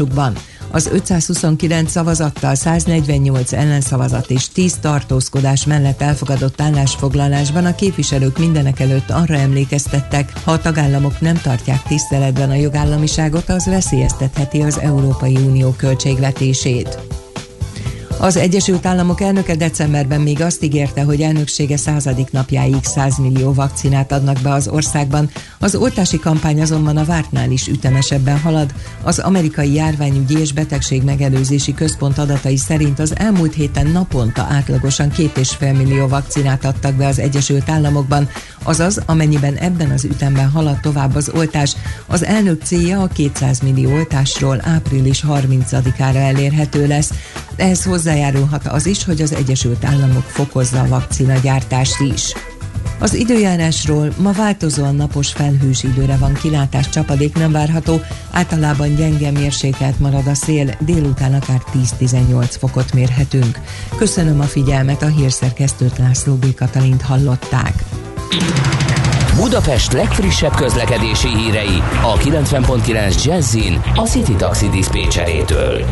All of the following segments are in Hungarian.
Csukban. Az 529 szavazattal 148 ellenszavazat és 10 tartózkodás mellett elfogadott állásfoglalásban a képviselők mindenek előtt arra emlékeztettek, ha a tagállamok nem tartják tiszteletben a jogállamiságot, az veszélyeztetheti az Európai Unió költségvetését. Az Egyesült Államok elnöke decemberben még azt ígérte, hogy elnöksége századik napjáig 100 millió vakcinát adnak be az országban. Az oltási kampány azonban a vártnál is ütemesebben halad. Az amerikai járványügyi és betegség megelőzési központ adatai szerint az elmúlt héten naponta átlagosan 2,5 millió vakcinát adtak be az Egyesült Államokban, azaz amennyiben ebben az ütemben halad tovább az oltás, az elnök célja a 200 millió oltásról április 30-ára elérhető lesz. Ehhez hozzájárulhat az is, hogy az Egyesült Államok fokozza a vakcinagyártást is. Az időjárásról ma változóan napos felhős időre van kilátás, csapadék nem várható, általában gyenge mérsékelt marad a szél, délután akár 10-18 fokot mérhetünk. Köszönöm a figyelmet, a hírszerkesztőt László B. Katalint hallották. Budapest legfrissebb közlekedési hírei a 90.9 Jazzin a City Taxi Dispécsejétől.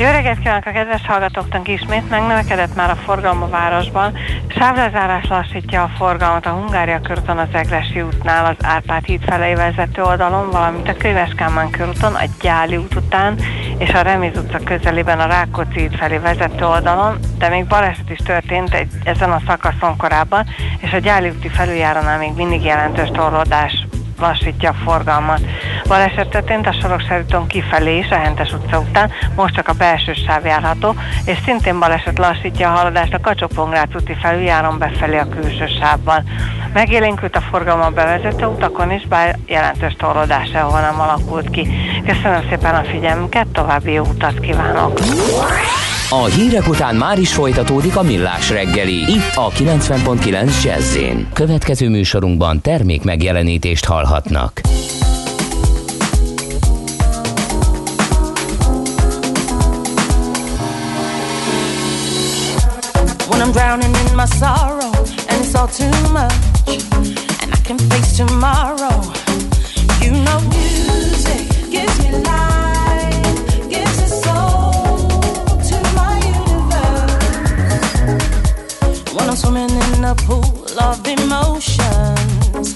Jó reggelt kívánok a kedves hallgatóknak ismét, megnövekedett már a forgalom a városban. Sávlezárás lassítja a forgalmat a Hungária körúton az Egresi útnál, az Árpád híd felé vezető oldalon, valamint a Könyves Kálmán körúton, a Gyáli út után és a Remiz utca közelében a Rákóczi híd felé vezető oldalon, de még baleset is történt egy, ezen a szakaszon korábban, és a Gyáli úti felüljárónál még mindig jelentős torlódás lassítja a forgalmat. Baleset történt a Sorokszerúton kifelé is, a Hentes utca után, most csak a belső sáv járható, és szintén baleset lassítja a haladást a kacsó úti felüljáron befelé a külső sávban. Megélénkült a forgalom bevezető utakon is, bár jelentős torlódás sehol nem alakult ki. Köszönöm szépen a figyelmüket, további jó utat kívánok! A hírek után már is folytatódik a millás reggeli. Itt a 90.9 jazz Következő műsorunkban termék megjelenítést hallhatnak. When I'm drowning in my sorrow And it's all too much And I can face tomorrow You know music swimming in a pool of emotions.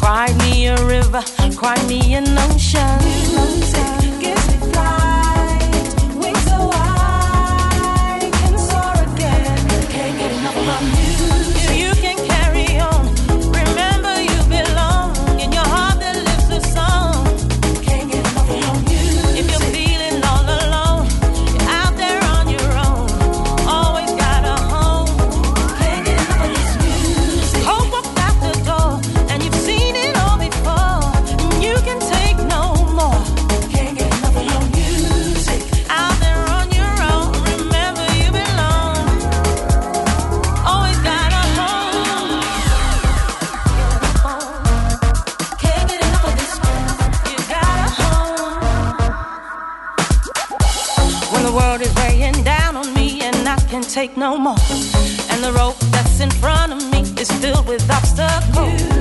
Cry me a river, cry me an ocean. Take no more. And the road that's in front of me is filled with obstacles. Music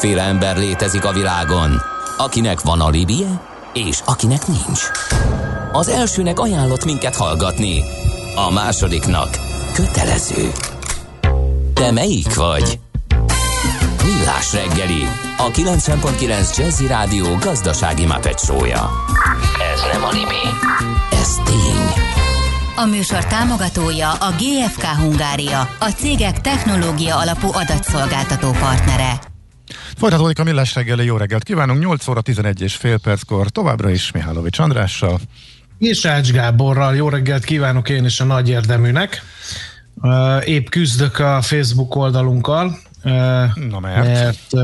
Kétféle ember létezik a világon, akinek van alibije, és akinek nincs. Az elsőnek ajánlott minket hallgatni, a másodiknak kötelező. Te melyik vagy? Millás reggeli, a 90.9 Jazzy Rádió gazdasági mapetsója. Ez nem animi, ez tény. A műsor támogatója a GFK Hungária, a cégek technológia alapú adatszolgáltató partnere. Folytatódik a Millás reggeli, jó reggelt kívánunk, 8 óra 11 és fél perckor, továbbra is Mihálovics Andrással. És Ács Gáborral jó reggelt kívánok én is a nagy érdeműnek. Épp küzdök a Facebook oldalunkkal, Na mert? mert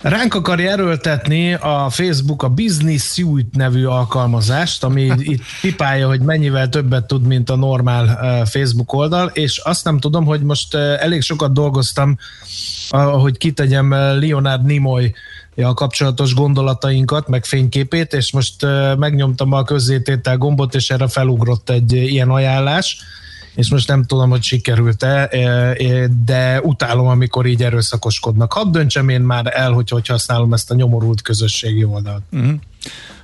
ránk akarja erőltetni a Facebook a Business Suite nevű alkalmazást, ami itt pipálja, hogy mennyivel többet tud, mint a normál uh, Facebook oldal, és azt nem tudom, hogy most uh, elég sokat dolgoztam, hogy kitegyem uh, Leonard Nimoy a kapcsolatos gondolatainkat, meg fényképét, és most megnyomtam a közzététel gombot, és erre felugrott egy ilyen ajánlás, és most nem tudom, hogy sikerült-e, uh, de utálom, amikor így erőszakoskodnak. Hadd döntsem én már el, hogy hogy használom ezt a nyomorult közösségi oldalt. Uh-huh.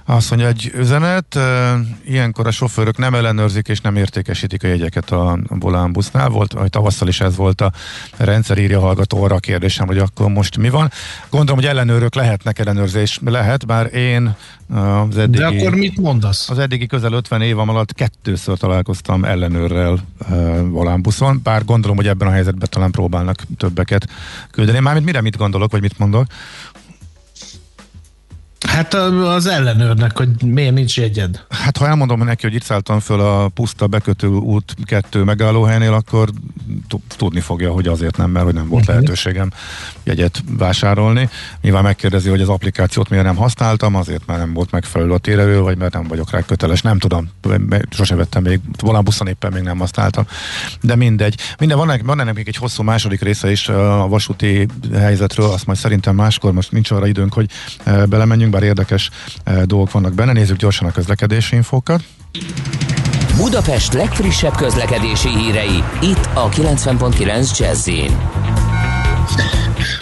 Azt mondja, egy üzenet, e, ilyenkor a sofőrök nem ellenőrzik és nem értékesítik a jegyeket a volánbusznál. Volt, vagy tavasszal is ez volt a rendszer, írja hallgató arra a kérdésem, hogy akkor most mi van. Gondolom, hogy ellenőrök lehetnek, ellenőrzés lehet, bár én az eddigi, De akkor mit mondasz? Az eddigi közel 50 évam alatt kettőször találkoztam ellenőrrel uh, volánbuszon, bár gondolom, hogy ebben a helyzetben talán próbálnak többeket küldeni. Mármint mire mit gondolok, vagy mit mondok? Hát az ellenőrnek, hogy miért nincs jegyed. Hát ha elmondom neki, hogy itt szálltam föl a puszta bekötő út kettő megállóhelynél, akkor tudni fogja, hogy azért nem, mert hogy nem volt uh-huh. lehetőségem jegyet vásárolni. Nyilván megkérdezi, hogy az applikációt miért nem használtam, azért mert nem volt megfelelő a térelő, vagy mert nem vagyok rá köteles. Nem tudom, sose vettem még, valami buszon éppen még nem használtam. De mindegy. Minden, van, van ennek még egy hosszú második része is a vasúti helyzetről, azt majd szerintem máskor, most nincs arra időnk, hogy belemenjünk, bár érdekes dolgok vannak benne. Nézzük gyorsan a közlekedési infókat. Budapest legfrissebb közlekedési hírei, itt a 90.9 jazz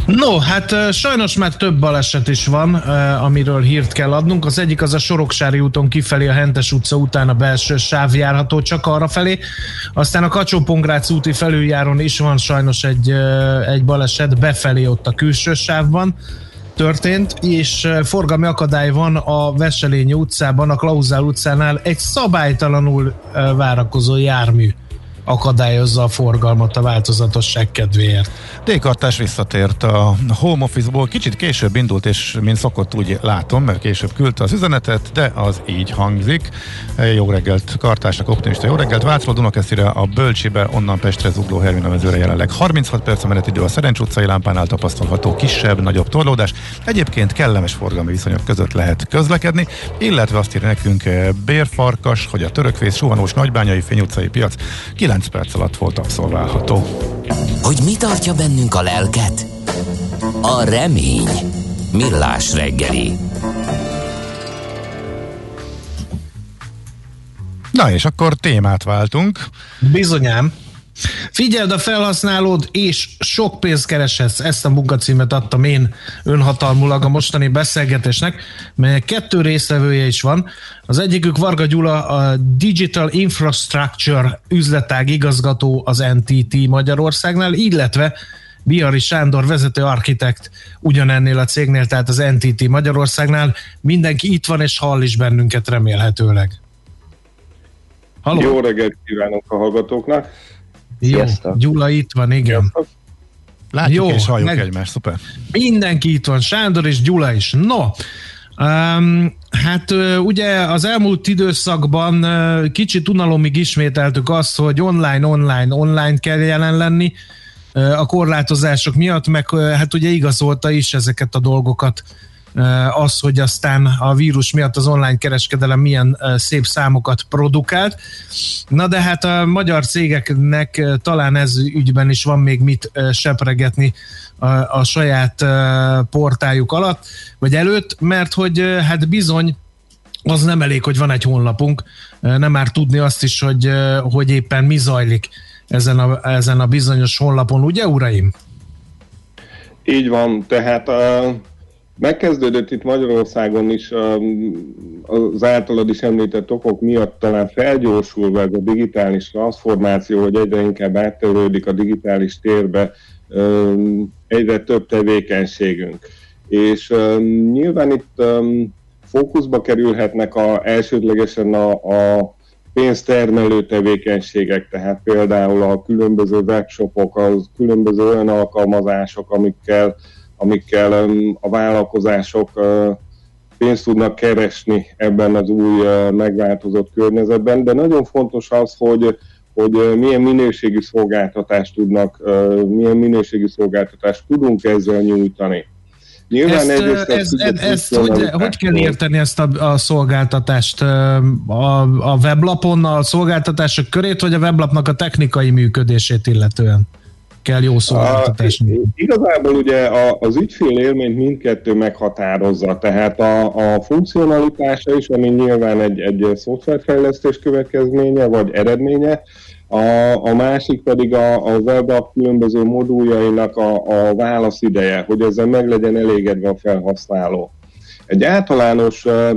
No, hát sajnos már több baleset is van, amiről hírt kell adnunk. Az egyik az a Soroksári úton kifelé a Hentes utca után a belső sáv járható csak arra felé. Aztán a kacsó úti felüljáron is van sajnos egy, egy baleset befelé ott a külső sávban történt, és forgalmi akadály van a Veselényi utcában, a Klauzál utcánál egy szabálytalanul várakozó jármű akadályozza a forgalmat a változatosság kedvéért. D-kartás visszatért a home office-ból, kicsit később indult, és mint szokott úgy látom, mert később küldte az üzenetet, de az így hangzik. Jó reggelt kartásnak, optimista jó reggelt. Vácról Dunakeszire a Bölcsibe, onnan Pestre zugló Hermina mezőre jelenleg 36 perc a menetidő a Szerencs utcai lámpánál tapasztalható kisebb, nagyobb torlódás. Egyébként kellemes forgalmi viszonyok között lehet közlekedni, illetve azt írja nekünk Bérfarkas, hogy a törökvész Suhanós Nagybányai Fény utcai piac 9 perc alatt volt abszolválható. Hogy mi tartja bennünk a lelket? A remény. Millás reggeli. Na és akkor témát váltunk. Bizonyám. Figyeld a felhasználód, és sok pénzt kereshetsz. Ezt a munkacímet adtam én önhatalmulag a mostani beszélgetésnek, melyek kettő részvevője is van. Az egyikük Varga Gyula, a Digital Infrastructure üzletág igazgató az NTT Magyarországnál, illetve Biari Sándor vezető architekt ugyanennél a cégnél, tehát az NTT Magyarországnál. Mindenki itt van és hall is bennünket remélhetőleg. Halló? Jó reggelt kívánok a hallgatóknak! Jó, Sziasztok. Gyula itt van, igen. Sziasztok. Látjuk Jó, és halljuk meg... egymást, szuper. Mindenki itt van, Sándor és Gyula is. No, Um, hát ugye az elmúlt időszakban kicsit unalomig ismételtük azt, hogy online, online, online kell jelen lenni a korlátozások miatt, meg hát ugye igazolta is ezeket a dolgokat az, hogy aztán a vírus miatt az online kereskedelem milyen szép számokat produkált. Na de hát a magyar cégeknek talán ez ügyben is van még mit sepregetni a, a saját portájuk alatt, vagy előtt, mert hogy hát bizony az nem elég, hogy van egy honlapunk, nem már tudni azt is, hogy, hogy éppen mi zajlik ezen a, ezen a bizonyos honlapon, ugye uraim? Így van, tehát uh Megkezdődött itt Magyarországon is az általad is említett okok miatt talán felgyorsulva ez a digitális transformáció, hogy egyre inkább átterődik a digitális térbe egyre több tevékenységünk. És nyilván itt fókuszba kerülhetnek a, elsődlegesen a, a pénztermelő tevékenységek, tehát például a különböző webshopok, a különböző olyan alkalmazások, amikkel amikkel a vállalkozások pénzt tudnak keresni ebben az új megváltozott környezetben, de nagyon fontos az, hogy hogy milyen minőségű szolgáltatást tudnak, milyen minőségű szolgáltatást tudunk ezzel nyújtani. Nyilván ezt, ez, ez, ez, ezt hogy, hogy kell érteni ezt a, a szolgáltatást? A, a weblapon a szolgáltatások körét, vagy a weblapnak a technikai működését illetően? Kell jó szolgáltatás. A, igazából ugye a, az ügyfél élményt mindkettő meghatározza, tehát a, a funkcionalitása is, ami nyilván egy, egy szoftverfejlesztés következménye, vagy eredménye, a, a másik pedig a, a webapp különböző moduljainak a, a válaszideje, hogy ezzel meg legyen elégedve a felhasználó. Egy általános uh,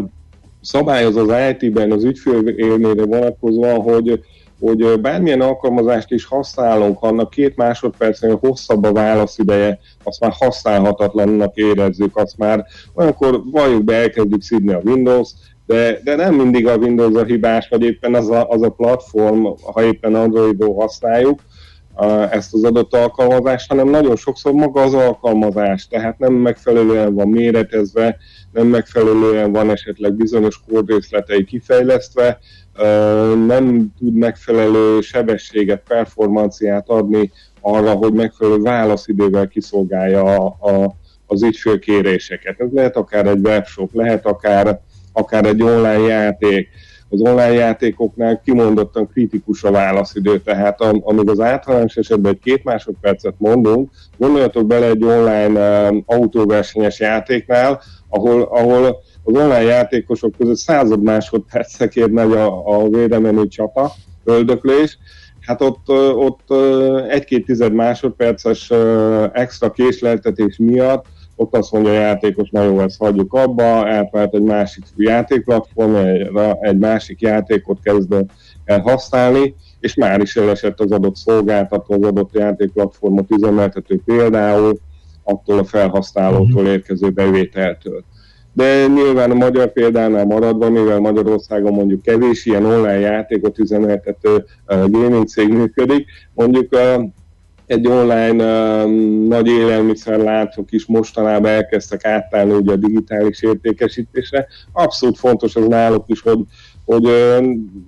szabályoz az IT-ben az ügyfél élményre vonatkozóan, hogy hogy bármilyen alkalmazást is használunk, ha annak két másodpercnél hosszabb a válaszideje, azt már használhatatlannak érezzük, azt már. Olyankor valljuk be, elkezdjük szidni a Windows, de, de nem mindig a Windows a hibás, vagy éppen az a, az a platform, ha éppen Androidon használjuk ezt az adott alkalmazást, hanem nagyon sokszor maga az alkalmazás, tehát nem megfelelően van méretezve, nem megfelelően van esetleg bizonyos kódrészletei kifejlesztve, nem tud megfelelő sebességet, performanciát adni arra, hogy megfelelő válaszidővel kiszolgálja a, a, az ügyfél kéréseket. Ez lehet akár egy webshop, lehet akár, akár egy online játék. Az online játékoknál kimondottan kritikus a válaszidő, tehát amíg az általános esetben egy két másodpercet mondunk, gondoljatok bele egy online um, autóversenyes játéknál, ahol, ahol az online játékosok között század másodpercekért megy a, a védemenő csata, öldöklés, hát ott, ott egy-két tized másodperces extra késleltetés miatt ott azt mondja a játékos, na jó, ezt hagyjuk abba, elvált egy másik játékplatform, egy, egy másik játékot kezd el használni, és már is elesett az adott szolgáltató, az adott játékplatformot üzemeltető például attól a felhasználótól mhm. érkező bevételtől de nyilván a magyar példánál maradva, mivel Magyarországon mondjuk kevés ilyen online játékot üzemeltető gaming cég működik, mondjuk egy online uh, nagy élelmiszerláncok is mostanában elkezdtek átállni ugye a digitális értékesítésre. Abszolút fontos az náluk is, hogy, hogy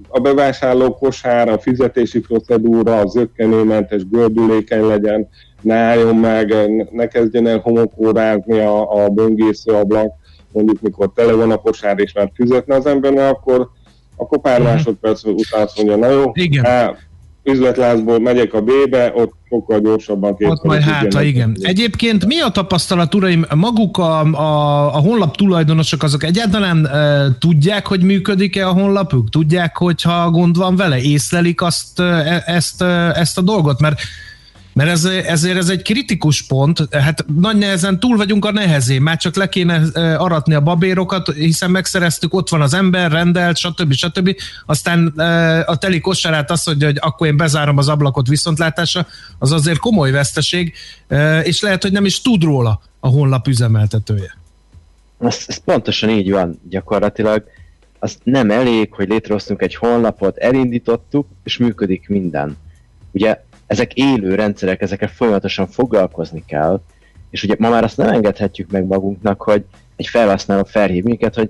a bevásárló kosár, a fizetési procedúra, az zöggenőmentes, gördülékeny legyen, ne álljon meg, ne kezdjen el homokórázni a, a böngésző ablak, mondjuk mikor tele van a kosár és már fizetne az embernek, akkor, akkor pár uh-huh. másodperc után azt mondja, na jó, Igen. Á, üzletlázból megyek a B-be, ott sokkal gyorsabban Ott majd hátra, igen. Egyébként mi a tapasztalat, uraim, maguk a, a, a honlap tulajdonosok azok egyáltalán e, tudják, hogy működik-e a honlapuk? Tudják, hogyha gond van vele? Észlelik azt, e, ezt, e, ezt a dolgot? Mert mert ez, ezért ez egy kritikus pont, hát nagy nehezen túl vagyunk a nehezén, már csak le kéne aratni a babérokat, hiszen megszereztük, ott van az ember, rendelt, stb. stb. Aztán a teli kosárát azt mondja, hogy akkor én bezárom az ablakot viszontlátásra, az azért komoly veszteség, és lehet, hogy nem is tud róla a honlap üzemeltetője. Ez, ez pontosan így van gyakorlatilag. Az nem elég, hogy létrehoztunk egy honlapot, elindítottuk, és működik minden. Ugye ezek élő rendszerek, ezekkel folyamatosan foglalkozni kell, és ugye ma már azt nem engedhetjük meg magunknak, hogy egy felhasználó felhív minket, hogy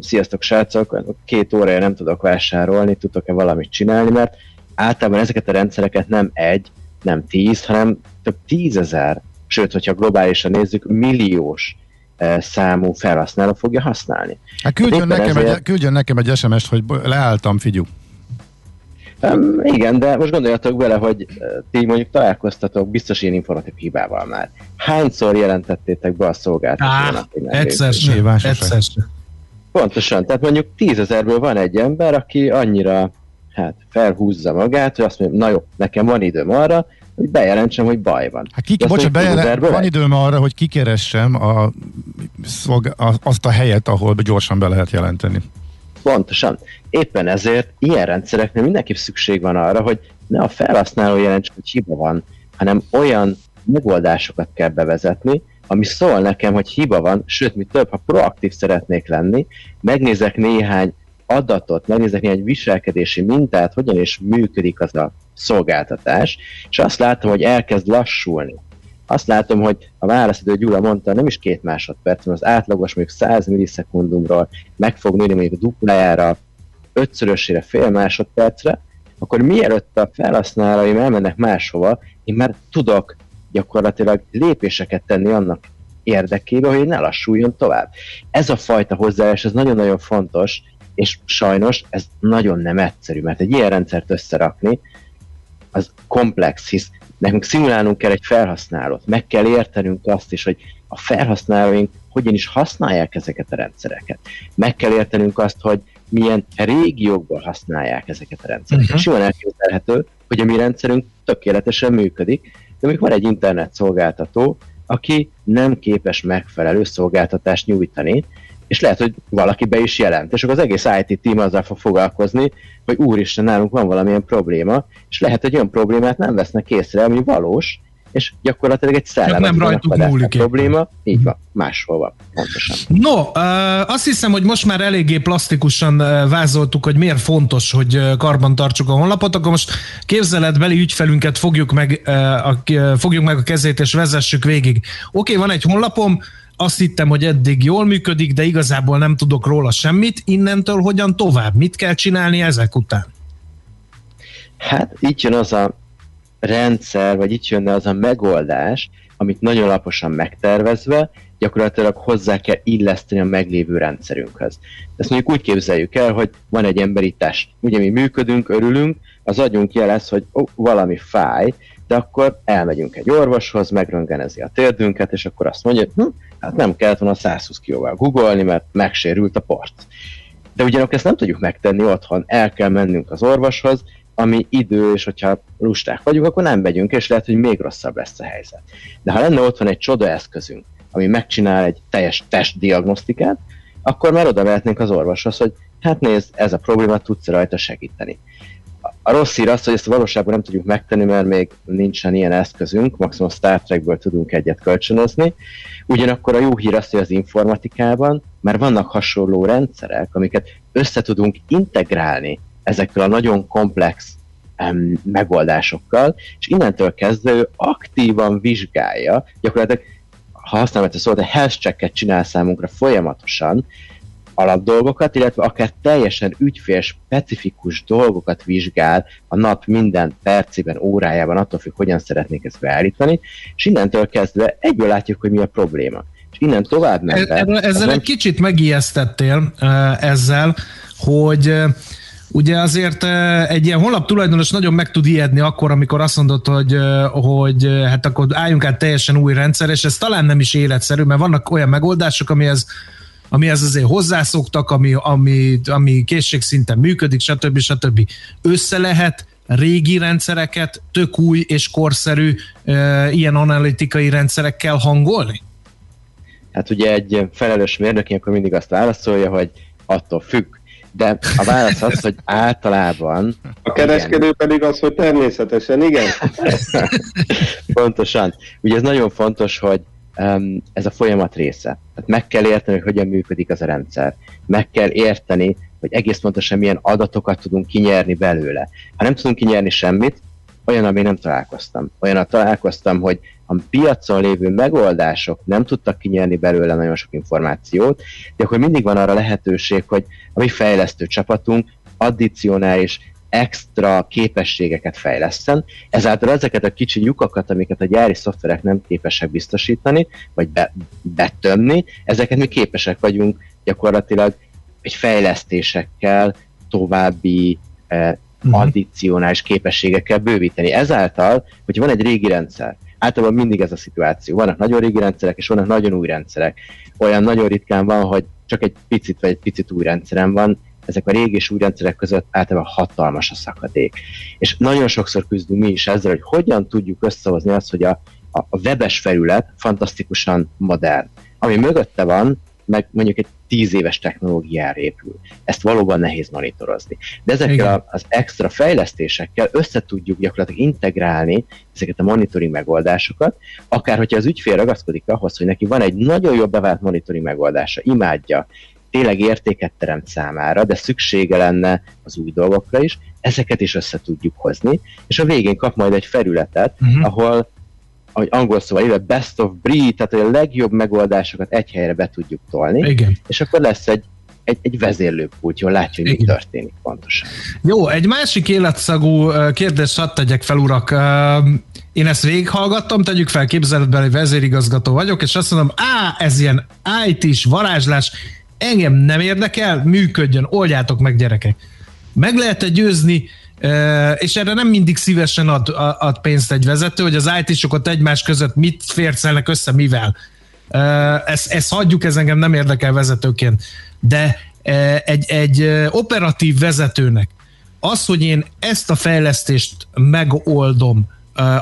sziasztok srácok, két órája nem tudok vásárolni, tudok-e valamit csinálni, mert általában ezeket a rendszereket nem egy, nem tíz, hanem több tízezer, sőt, hogyha globálisan nézzük, milliós eh, számú felhasználó fogja használni. Hát küldjön, nekem ezért... egy, küldjön nekem egy SMS-t, hogy leálltam, figyú. Um, igen, de most gondoljatok bele, hogy ti mondjuk találkoztatok biztos ilyen informatív hibával már. Hányszor jelentettétek be a szolgáltatónak? Egyszer sem. Egyszer sem. Pontosan, tehát mondjuk tízezerből van egy ember, aki annyira hát felhúzza magát, hogy azt mondja, na jó, nekem van időm arra, hogy bejelentsem, hogy baj van. Hát kik, bocsánat, bejelen, van időm arra, hogy kikeressem a, a, azt a helyet, ahol gyorsan be lehet jelenteni. Pontosan. Éppen ezért ilyen rendszereknél mindenképp szükség van arra, hogy ne a felhasználó jelentse, hogy hiba van, hanem olyan megoldásokat kell bevezetni, ami szól nekem, hogy hiba van, sőt, mi több, ha proaktív szeretnék lenni, megnézek néhány adatot, megnézek néhány viselkedési mintát, hogyan is működik az a szolgáltatás, és azt látom, hogy elkezd lassulni. Azt látom, hogy a válaszidő Gyula mondta, nem is két másodperc, mert az átlagos mondjuk 100 millisekundumról meg fog nőni mondjuk a duplájára, ötszörösére, fél másodpercre, akkor mielőtt a felhasználóim elmennek máshova, én már tudok gyakorlatilag lépéseket tenni annak érdekében, hogy ne lassuljon tovább. Ez a fajta hozzáállás, ez nagyon-nagyon fontos, és sajnos ez nagyon nem egyszerű, mert egy ilyen rendszert összerakni, az komplex, hisz nekünk szimulálnunk kell egy felhasználót, meg kell értenünk azt is, hogy a felhasználóink hogyan is használják ezeket a rendszereket. Meg kell értenünk azt, hogy milyen régiókból használják ezeket a rendszereket. Uh-huh. És jól elképzelhető, hogy a mi rendszerünk tökéletesen működik, de még van egy internet szolgáltató, aki nem képes megfelelő szolgáltatást nyújtani, és lehet, hogy valaki be is jelent. És akkor az egész IT team azzal fog foglalkozni, hogy úristen, nálunk van valamilyen probléma, és lehet, hogy olyan problémát nem vesznek észre, ami valós, és gyakorlatilag egy szellemet nem rajtuk múlik. probléma, így van, máshol van, pontosan. No, azt hiszem, hogy most már eléggé plastikusan vázoltuk, hogy miért fontos, hogy karban tartsuk a honlapot, akkor most képzeletbeli ügyfelünket fogjuk meg, a, fogjuk meg a kezét és vezessük végig. Oké, okay, van egy honlapom, azt hittem, hogy eddig jól működik, de igazából nem tudok róla semmit. Innentől hogyan tovább? Mit kell csinálni ezek után? Hát itt jön az a rendszer, vagy itt jönne az a megoldás, amit nagyon alaposan megtervezve, gyakorlatilag hozzá kell illeszteni a meglévő rendszerünkhöz. Ezt mondjuk úgy képzeljük el, hogy van egy emberi test. Ugye mi működünk, örülünk, az agyunk jelez, hogy ó, valami fáj, de akkor elmegyünk egy orvoshoz, megröngenezi a térdünket, és akkor azt mondja, hm, hát nem kellett volna 120 kilóval googolni, mert megsérült a port. De ugyanakkor ezt nem tudjuk megtenni otthon, el kell mennünk az orvoshoz, ami idő, és hogyha lusták vagyunk, akkor nem megyünk, és lehet, hogy még rosszabb lesz a helyzet. De ha lenne ott van egy csoda eszközünk, ami megcsinál egy teljes testdiagnosztikát, akkor már oda vehetnénk az orvoshoz, hogy hát nézd, ez a probléma, tudsz rajta segíteni. A rossz hír az, hogy ezt a valóságban nem tudjuk megtenni, mert még nincsen ilyen eszközünk, maximum Star Trekből tudunk egyet kölcsönözni. Ugyanakkor a jó hír az, hogy az informatikában már vannak hasonló rendszerek, amiket össze tudunk integrálni ezekkel a nagyon komplex um, megoldásokkal, és innentől kezdve ő aktívan vizsgálja, gyakorlatilag ha használom ezt a szót, a health check-et csinál számunkra folyamatosan, alapdolgokat, illetve akár teljesen ügyfél specifikus dolgokat vizsgál a nap minden percében, órájában, attól függ, hogyan szeretnék ezt beállítani, és innentől kezdve egyből látjuk, hogy mi a probléma. És innen tovább menve... Ezzel egy kicsit megijesztettél ezzel, hogy Ugye azért egy ilyen honlap tulajdonos nagyon meg tud ijedni akkor, amikor azt mondod, hogy, hogy hát akkor álljunk át teljesen új rendszer, és ez talán nem is életszerű, mert vannak olyan megoldások, amihez amihez azért hozzászoktak, ami, ami, ami készségszinten működik, stb. stb. Össze lehet régi rendszereket tök új és korszerű e, ilyen analitikai rendszerekkel hangolni? Hát ugye egy felelős mérnök akkor mindig azt válaszolja, hogy attól függ. De a válasz az, hogy általában... A kereskedő igen. pedig az, hogy természetesen, igen. Pontosan. Ugye ez nagyon fontos, hogy um, ez a folyamat része. Tehát meg kell érteni, hogy hogyan működik az a rendszer. Meg kell érteni, hogy egész pontosan milyen adatokat tudunk kinyerni belőle. Ha nem tudunk kinyerni semmit, olyan, ami nem találkoztam. Olyan, találkoztam, hogy a piacon lévő megoldások nem tudtak kinyerni belőle nagyon sok információt, de akkor mindig van arra lehetőség, hogy a mi fejlesztő csapatunk addicionális extra képességeket fejleszten, ezáltal ezeket a kicsi lyukakat, amiket a gyári szoftverek nem képesek biztosítani, vagy be, betömni, ezeket mi képesek vagyunk gyakorlatilag egy fejlesztésekkel további eh, uh-huh. addicionális képességekkel bővíteni. Ezáltal, hogy van egy régi rendszer, általában mindig ez a szituáció. Vannak nagyon régi rendszerek, és vannak nagyon új rendszerek. Olyan nagyon ritkán van, hogy csak egy picit vagy egy picit új rendszerem van, ezek a régi és új rendszerek között általában hatalmas a szakadék. És nagyon sokszor küzdünk mi is ezzel, hogy hogyan tudjuk összehozni azt, hogy a, a, a webes felület fantasztikusan modern. Ami mögötte van, meg mondjuk egy tíz éves technológiára épül. Ezt valóban nehéz monitorozni. De ezekkel Igen. az extra fejlesztésekkel össze tudjuk gyakorlatilag integrálni ezeket a monitoring megoldásokat, akár hogyha az ügyfél ragaszkodik ahhoz, hogy neki van egy nagyon jó bevált monitoring megoldása, imádja, tényleg értéket teremt számára, de szüksége lenne az új dolgokra is, ezeket is össze tudjuk hozni, és a végén kap majd egy felületet, uh-huh. ahol ahogy angol szóval illetve best of breed, tehát a legjobb megoldásokat egy helyre be tudjuk tolni, Igen. és akkor lesz egy egy, egy vezérlőpult, jól látja, hogy mi történik pontosan. Jó, egy másik életszagú kérdést hadd tegyek fel, urak. Én ezt végighallgattam, tegyük fel, képzeletben egy vezérigazgató vagyok, és azt mondom, á, ez ilyen IT-s varázslás, engem nem érdekel, működjön, oldjátok meg gyerekek. Meg lehet győzni és erre nem mindig szívesen ad, ad pénzt egy vezető, hogy az IT-sokat egymás között mit fércelnek össze, mivel. Ezt, ezt hagyjuk, ez engem nem érdekel vezetőként. De egy, egy operatív vezetőnek az, hogy én ezt a fejlesztést megoldom,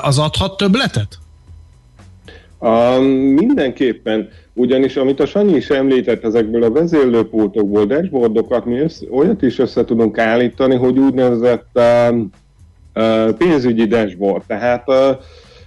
az adhat többletet? Um, mindenképpen, ugyanis amit a Sanyi is említett, ezekből a vezérlőpultokból, dashboardokat mi össze, olyat is össze tudunk állítani, hogy úgynevezett uh, uh, pénzügyi dashboard. Tehát uh,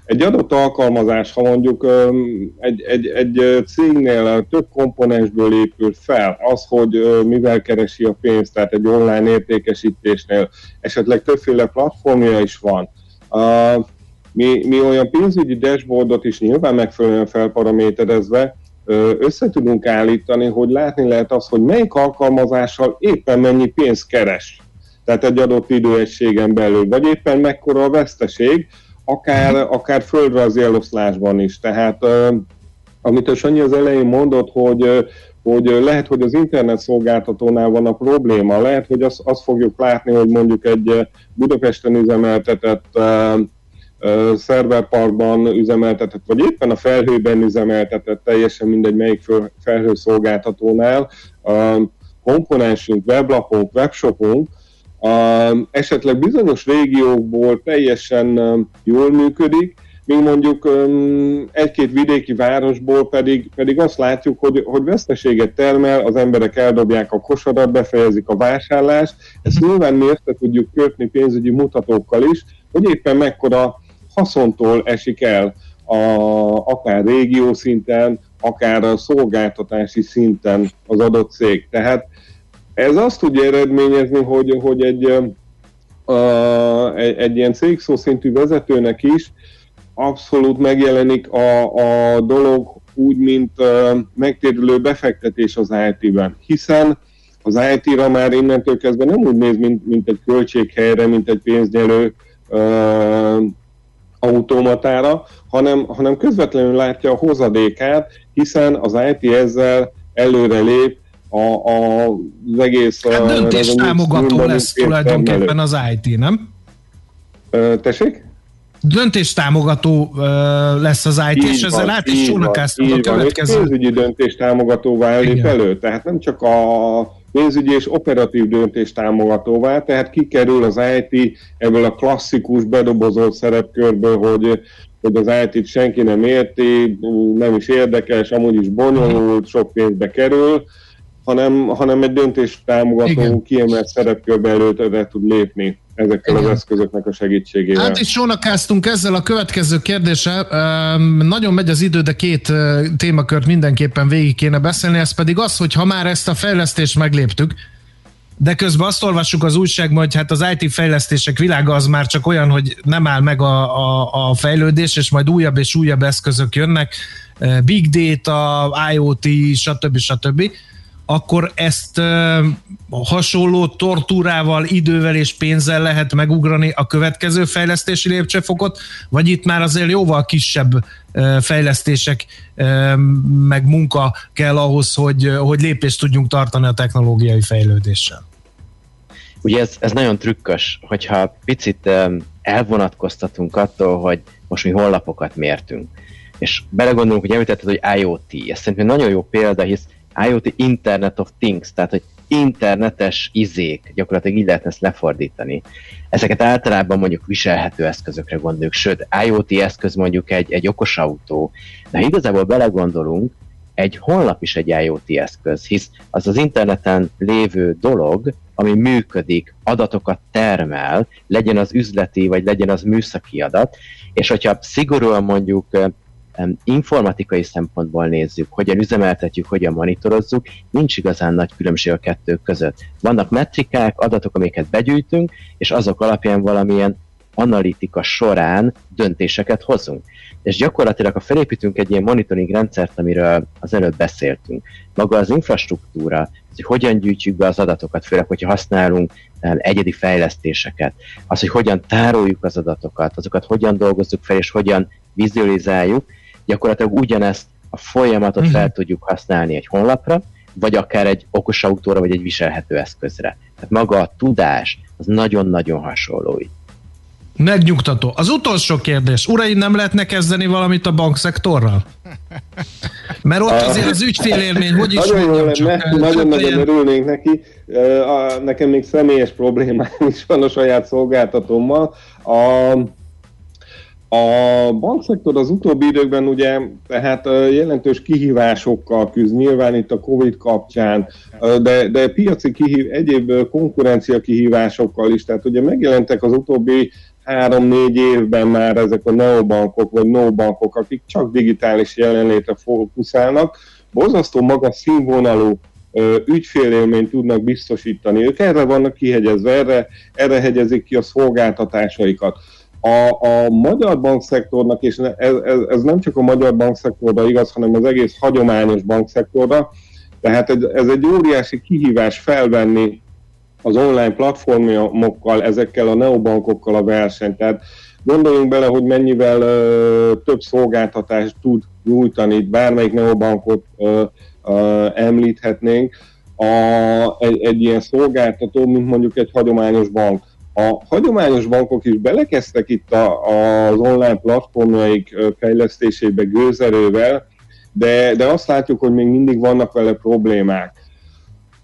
egy adott alkalmazás, ha mondjuk um, egy, egy, egy cégnél több komponensből épül fel, az, hogy uh, mivel keresi a pénzt, tehát egy online értékesítésnél esetleg többféle platformja is van. Uh, mi, mi olyan pénzügyi dashboardot is nyilván megfelelően felparaméterezve össze tudunk állítani, hogy látni lehet azt, hogy melyik alkalmazással éppen mennyi pénzt keres. Tehát egy adott időegységen belül, vagy éppen mekkora a veszteség, akár, akár földrajzi eloszlásban is. Tehát amit a Sanyi az elején mondott, hogy, hogy lehet, hogy az internet szolgáltatónál van a probléma, lehet, hogy azt, azt fogjuk látni, hogy mondjuk egy Budapesten üzemeltetett szerverparkban üzemeltetett, vagy éppen a felhőben üzemeltetett, teljesen mindegy melyik felhőszolgáltatónál, komponensünk, weblapunk, webshopunk, esetleg bizonyos régiókból teljesen jól működik, míg mondjuk egy-két vidéki városból pedig, pedig azt látjuk, hogy, hogy veszteséget termel, az emberek eldobják a kosarat, befejezik a vásárlást, ezt nyilván mi össze tudjuk kötni pénzügyi mutatókkal is, hogy éppen mekkora haszontól esik el a, akár régió szinten, akár a szolgáltatási szinten az adott cég. Tehát ez azt tudja eredményezni, hogy, hogy egy, a, egy, egy ilyen cégszó szintű vezetőnek is abszolút megjelenik a, a dolog úgy, mint a megtérülő befektetés az IT-ben, hiszen az IT-ra már innentől kezdve nem úgy néz, mint, mint egy költséghelyre, mint egy pénznyelő automatára, hanem, hanem közvetlenül látja a hozadékát, hiszen az IT ezzel előre lép a, a, az egész... Hát döntés támogató lesz tulajdonképpen az IT, nem? Tessék? döntéstámogató lesz az IT, így és ezzel át is csónakáztunk a következő. Pénzügyi döntéstámogatóvá lép elő, tehát nem csak a pénzügyi és operatív döntéstámogatóvá, tehát kikerül az IT ebből a klasszikus bedobozott szerepkörből, hogy hogy az IT-t senki nem érti, nem is érdekes, amúgy is bonyolult, sok pénzbe kerül, hanem, hanem egy döntés támogató kiemelt szerepkörbe előtt tud lépni ezekkel Igen. az eszközöknek a segítségével. Hát is sónakáztunk ezzel a következő kérdéssel. Nagyon megy az idő, de két témakört mindenképpen végig kéne beszélni, ez pedig az, hogy ha már ezt a fejlesztést megléptük, de közben azt olvassuk az újságban, hogy hát az IT fejlesztések világa az már csak olyan, hogy nem áll meg a, a, a fejlődés, és majd újabb és újabb eszközök jönnek, big data, IoT, stb. stb akkor ezt hasonló tortúrával, idővel és pénzzel lehet megugrani a következő fejlesztési lépcsőfokot, vagy itt már azért jóval kisebb fejlesztések meg munka kell ahhoz, hogy, hogy lépést tudjunk tartani a technológiai fejlődéssel? Ugye ez, ez nagyon trükkös, hogyha picit elvonatkoztatunk attól, hogy most mi honlapokat mértünk. És belegondolunk, hogy említetted, hogy IoT. Ez szerintem nagyon jó példa, hisz IoT Internet of Things, tehát hogy internetes izék, gyakorlatilag így lehetne ezt lefordítani. Ezeket általában mondjuk viselhető eszközökre gondoljuk, sőt, IoT eszköz mondjuk egy, egy okos autó. De ha igazából belegondolunk, egy honlap is egy IoT eszköz, hisz az az interneten lévő dolog, ami működik, adatokat termel, legyen az üzleti, vagy legyen az műszaki adat, és hogyha szigorúan mondjuk informatikai szempontból nézzük, hogyan üzemeltetjük, hogyan monitorozzuk, nincs igazán nagy különbség a kettő között. Vannak metrikák, adatok, amiket begyűjtünk, és azok alapján valamilyen analitika során döntéseket hozunk. És gyakorlatilag, ha felépítünk egy ilyen monitoring rendszert, amiről az előbb beszéltünk, maga az infrastruktúra, hogy hogyan gyűjtjük be az adatokat, főleg, hogyha használunk egyedi fejlesztéseket, az, hogy hogyan tároljuk az adatokat, azokat hogyan dolgozzuk fel, és hogyan vizualizáljuk, gyakorlatilag ugyanezt a folyamatot uh-huh. fel tudjuk használni egy honlapra, vagy akár egy okos autóra, vagy egy viselhető eszközre. Tehát maga a tudás az nagyon-nagyon hasonló így. Megnyugtató. Az utolsó kérdés. Uraim, nem lehetne kezdeni valamit a bankszektorral? Mert ott azért az ügyfélélmény, hogy is nagyon mondjam, csak, Nagyon-nagyon ilyen... örülnénk neki. Nekem még személyes problémám is van a saját szolgáltatómmal. A, a bankszektor az utóbbi időkben ugye tehát jelentős kihívásokkal küzd, nyilván itt a Covid kapcsán, de, de piaci kihív, egyéb konkurencia kihívásokkal is, tehát ugye megjelentek az utóbbi három-négy évben már ezek a neobankok vagy no-bankok, akik csak digitális jelenlétre fókuszálnak, borzasztó magas színvonalú ügyfélélményt tudnak biztosítani. Ők erre vannak kihegyezve, erre, erre hegyezik ki a szolgáltatásaikat. A, a magyar bankszektornak, és ez, ez, ez nem csak a magyar bankszektorra igaz, hanem az egész hagyományos bankszektorra, tehát ez, egy óriási kihívás felvenni az online platformokkal, ezekkel a neobankokkal a versenyt. Tehát gondoljunk bele, hogy mennyivel ö, több szolgáltatást tud nyújtani, bármelyik neobankot ö, ö, említhetnénk, a, egy, egy ilyen szolgáltató, mint mondjuk egy hagyományos bank. A hagyományos bankok is belekezdtek itt a, az online platformjaik fejlesztésébe gőzerővel, de, de azt látjuk, hogy még mindig vannak vele problémák.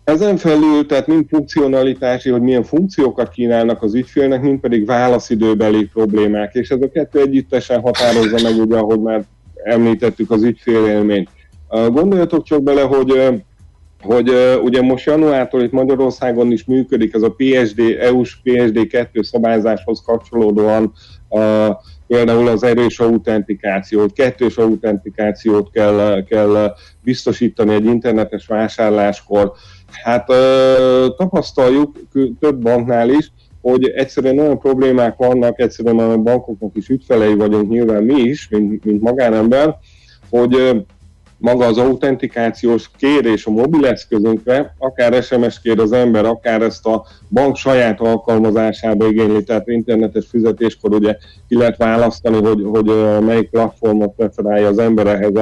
Ezen felül, tehát mind funkcionalitási, hogy milyen funkciókat kínálnak az ügyfélnek, mind pedig válaszidőbeli problémák, és ez a kettő együttesen határozza meg, ugye, ahogy már említettük az ügyfélélményt. Gondoljatok csak bele, hogy hogy ugye most januártól itt Magyarországon is működik ez a PSD, EU-s PSD2 szabályzáshoz kapcsolódóan uh, például az erős autentikáció, kettős autentikációt kell, kell biztosítani egy internetes vásárláskor. Hát tapasztaljuk több banknál is, hogy egyszerűen olyan problémák vannak, egyszerűen a bankoknak is ügyfelei vagyunk nyilván mi is, mint, mint magánember, hogy maga az autentikációs kérés a mobileszközünkre, akár SMS kér az ember, akár ezt a bank saját alkalmazásába igényli, tehát internetes fizetéskor ugye ki lehet választani, hogy, hogy melyik platformot preferálja az ember ehhez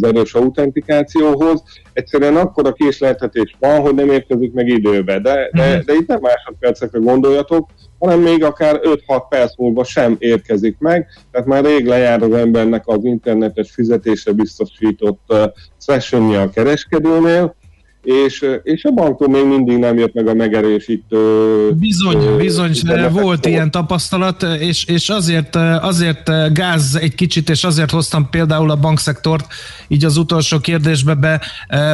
az erős autentikációhoz. Egyszerűen akkor a késleltetés van, hogy nem érkezik meg időbe, de, de, mhm. de itt nem másodpercekre gondoljatok, hanem még akár 5-6 perc múlva sem érkezik meg, tehát már rég lejár az embernek az internetes fizetése biztosított uh, sessionje a kereskedőnél, és, és a banktól még mindig nem jött meg a megerősítő. Bizony, bizony, volt szó. ilyen tapasztalat, és, és azért, azért gáz egy kicsit, és azért hoztam például a bankszektort így az utolsó kérdésbe be,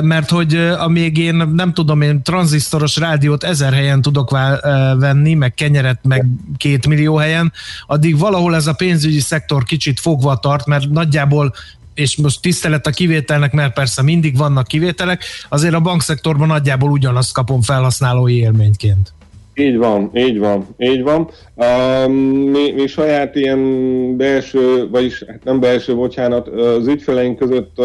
mert hogy amíg én nem tudom, én tranzisztoros rádiót ezer helyen tudok venni, meg kenyeret, meg két millió helyen, addig valahol ez a pénzügyi szektor kicsit fogva tart, mert nagyjából és most tisztelet a kivételnek, mert persze mindig vannak kivételek, azért a bankszektorban nagyjából ugyanazt kapom felhasználói élményként. Így van, így van, így van. Um, mi, mi saját ilyen belső, vagyis hát nem belső, bocsánat, az ügyfeleink között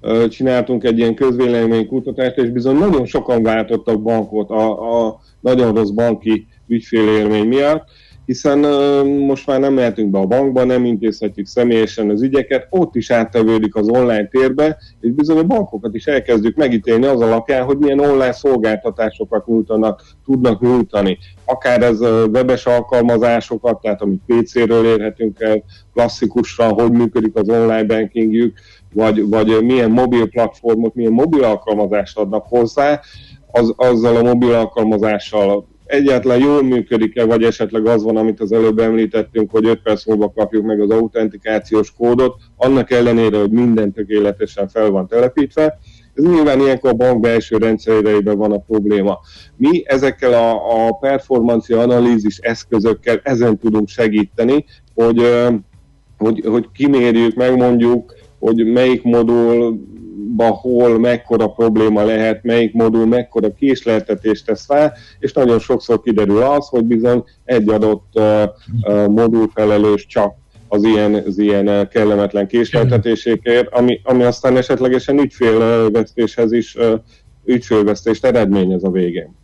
uh, csináltunk egy ilyen közvéleménykutatást, és bizony nagyon sokan váltottak bankot a, a nagyon rossz banki ügyfélélmény miatt, hiszen most már nem mehetünk be a bankba, nem intézhetjük személyesen az ügyeket, ott is áttevődik az online térbe, és bizony a bankokat is elkezdjük megítélni az alapján, hogy milyen online szolgáltatásokat nyújtanak, tudnak nyújtani. Akár ez webes alkalmazásokat, tehát amit PC-ről érhetünk el, klasszikusra, hogy működik az online bankingjük, vagy, vagy milyen mobil platformot, milyen mobil alkalmazást adnak hozzá, az, azzal a mobil alkalmazással egyáltalán jól működik-e, vagy esetleg az van, amit az előbb említettünk, hogy 5 perc múlva kapjuk meg az autentikációs kódot, annak ellenére, hogy minden tökéletesen fel van telepítve. Ez nyilván ilyenkor a bank belső rendszereiben van a probléma. Mi ezekkel a, a performancia analízis eszközökkel ezen tudunk segíteni, hogy, hogy, hogy kimérjük, megmondjuk, hogy melyik modul hol mekkora probléma lehet, melyik modul mekkora késleltetést tesz fel, és nagyon sokszor kiderül az, hogy bizony egy adott uh, uh, modul felelős csak az ilyen, az ilyen kellemetlen késleltetésékért, ami, ami aztán esetlegesen ügyfélvesztéshez is ügyfélvesztést eredményez a végén.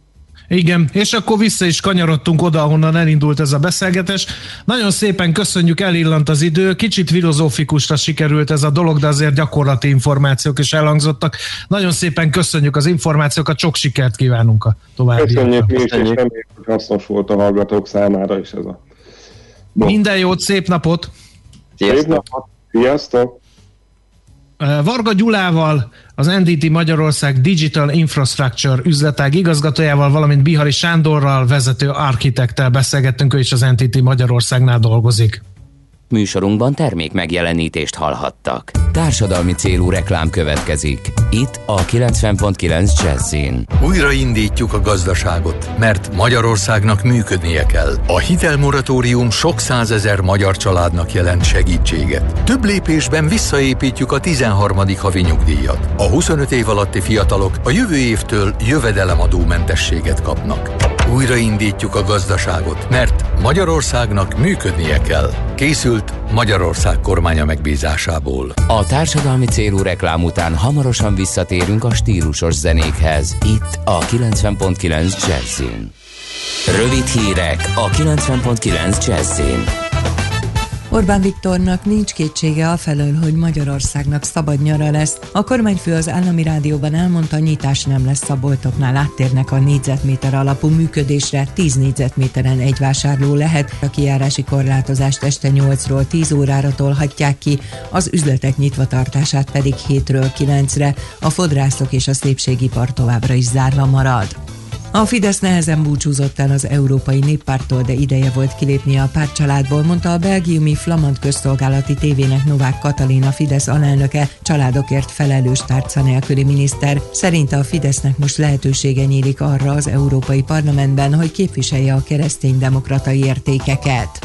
Igen, és akkor vissza is kanyarodtunk oda, ahonnan elindult ez a beszélgetés. Nagyon szépen köszönjük, elillant az idő, kicsit filozófikusra sikerült ez a dolog, de azért gyakorlati információk is elhangzottak. Nagyon szépen köszönjük az információkat, sok sikert kívánunk a további. Köszönjük, és reméljük, hogy hasznos volt a hallgatók számára is ez a... Bon. Minden jót, szép napot! Szép napot! Sziasztok! Varga Gyulával, az NDT Magyarország Digital Infrastructure üzletág igazgatójával, valamint Bihari Sándorral, vezető architektel beszélgettünk, ő is az NTT Magyarországnál dolgozik. Műsorunkban termék megjelenítést hallhattak. Társadalmi célú reklám következik. Itt a 90.9 Jazzin. Újraindítjuk a gazdaságot, mert Magyarországnak működnie kell. A hitelmoratórium sok százezer magyar családnak jelent segítséget. Több lépésben visszaépítjük a 13. havi nyugdíjat. A 25 év alatti fiatalok a jövő évtől jövedelemadómentességet kapnak. Újraindítjuk a gazdaságot, mert Magyarországnak működnie kell. Készült Magyarország kormánya megbízásából. A társadalmi célú reklám után hamarosan visszatérünk a stílusos zenékhez. Itt a 90.9 Jazzin. Rövid hírek a 90.9 Jazzin. Orbán Viktornak nincs kétsége afelől, hogy Magyarországnak szabad nyara lesz. A kormányfő az állami rádióban elmondta, nyitás nem lesz a boltoknál, áttérnek a négyzetméter alapú működésre, 10 négyzetméteren egy vásárló lehet, a kijárási korlátozást este 8-ról 10 órára tolhatják ki, az üzletek nyitva tartását pedig 7-ről 9-re, a fodrászok és a szépségipar továbbra is zárva marad. A Fidesz nehezen búcsúzott el az Európai Néppártól, de ideje volt kilépni a pártcsaládból, mondta a belgiumi Flamand közszolgálati tévének Novák Katalina Fidesz alelnöke, családokért felelős tárca nélküli miniszter. Szerinte a Fidesznek most lehetősége nyílik arra az Európai Parlamentben, hogy képviselje a kereszténydemokratai értékeket.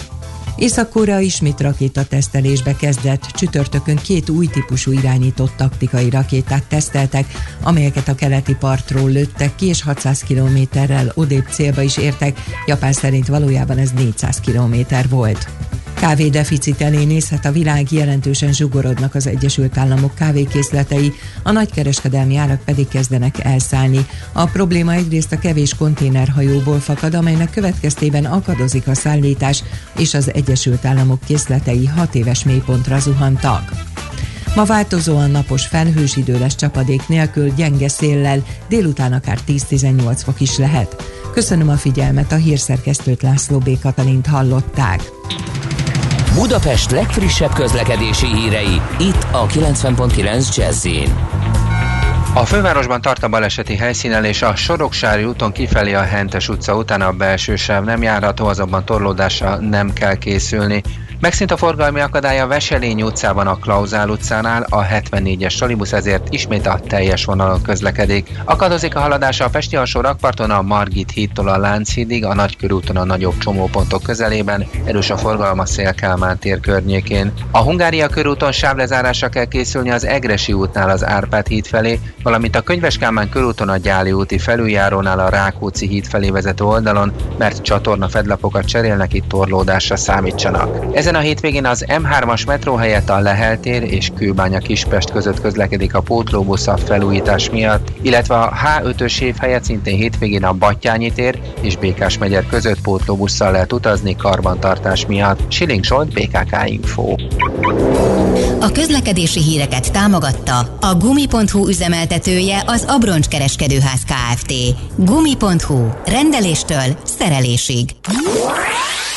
Észak-Korea ismét rakétatesztelésbe kezdett. Csütörtökön két új típusú irányított taktikai rakétát teszteltek, amelyeket a keleti partról lőttek ki, és 600 kilométerrel odébb célba is értek. Japán szerint valójában ez 400 kilométer volt. Kávé deficit elé nézhet a világ, jelentősen zsugorodnak az Egyesült Államok kávékészletei, a nagykereskedelmi árak pedig kezdenek elszállni. A probléma egyrészt a kevés konténerhajóból fakad, amelynek következtében akadozik a szállítás, és az Egyesült Államok készletei hat éves mélypontra zuhantak. Ma változóan napos felhős idő lesz csapadék nélkül, gyenge széllel, délután akár 10-18 fok is lehet. Köszönöm a figyelmet, a hírszerkesztőt László B. Katalint hallották. Budapest legfrissebb közlekedési hírei, itt a 90.9 jazz a fővárosban tart a baleseti helyszínen és a Soroksári úton kifelé a Hentes utca után a belső sáv nem járható, azonban torlódásra nem kell készülni. Megszint a forgalmi akadály a Veselény utcában a Klauzál utcánál, a 74-es Solibusz ezért ismét a teljes vonalon közlekedik. Akadozik a haladása a Pesti alsó rakparton a Margit hídtól a Lánchídig, a Nagykörúton a nagyobb csomópontok közelében, erős a forgalma Szélkálmán tér környékén. A Hungária körúton sávlezárásra kell készülni az Egresi útnál az Árpád híd felé, valamint a Könyveskálmán körúton a Gyáli úti felüljárónál a Rákóczi híd felé vezető oldalon, mert csatorna fedlapokat cserélnek, itt torlódásra számítsanak. Ezen a hétvégén az M3-as metró helyett a Lehel tér és Kőbánya Kispest között közlekedik a pótlóbusz a felújítás miatt, illetve a H5-ös év helyett szintén hétvégén a Battyányi tér és Békás megyer között pótlóbusszal lehet utazni karbantartás miatt. Siling Zsolt, BKK Info. A közlekedési híreket támogatta a Gumi.hu üzemeltetője az Abroncs Kereskedőház Kft. Gumi.hu. Rendeléstől szerelésig.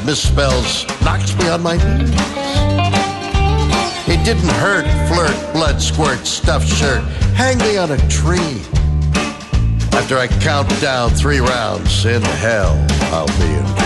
Misspells, knocks me on my knees. It didn't hurt, flirt, blood squirt, stuffed shirt, hang me on a tree. After I count down three rounds in hell, I'll be in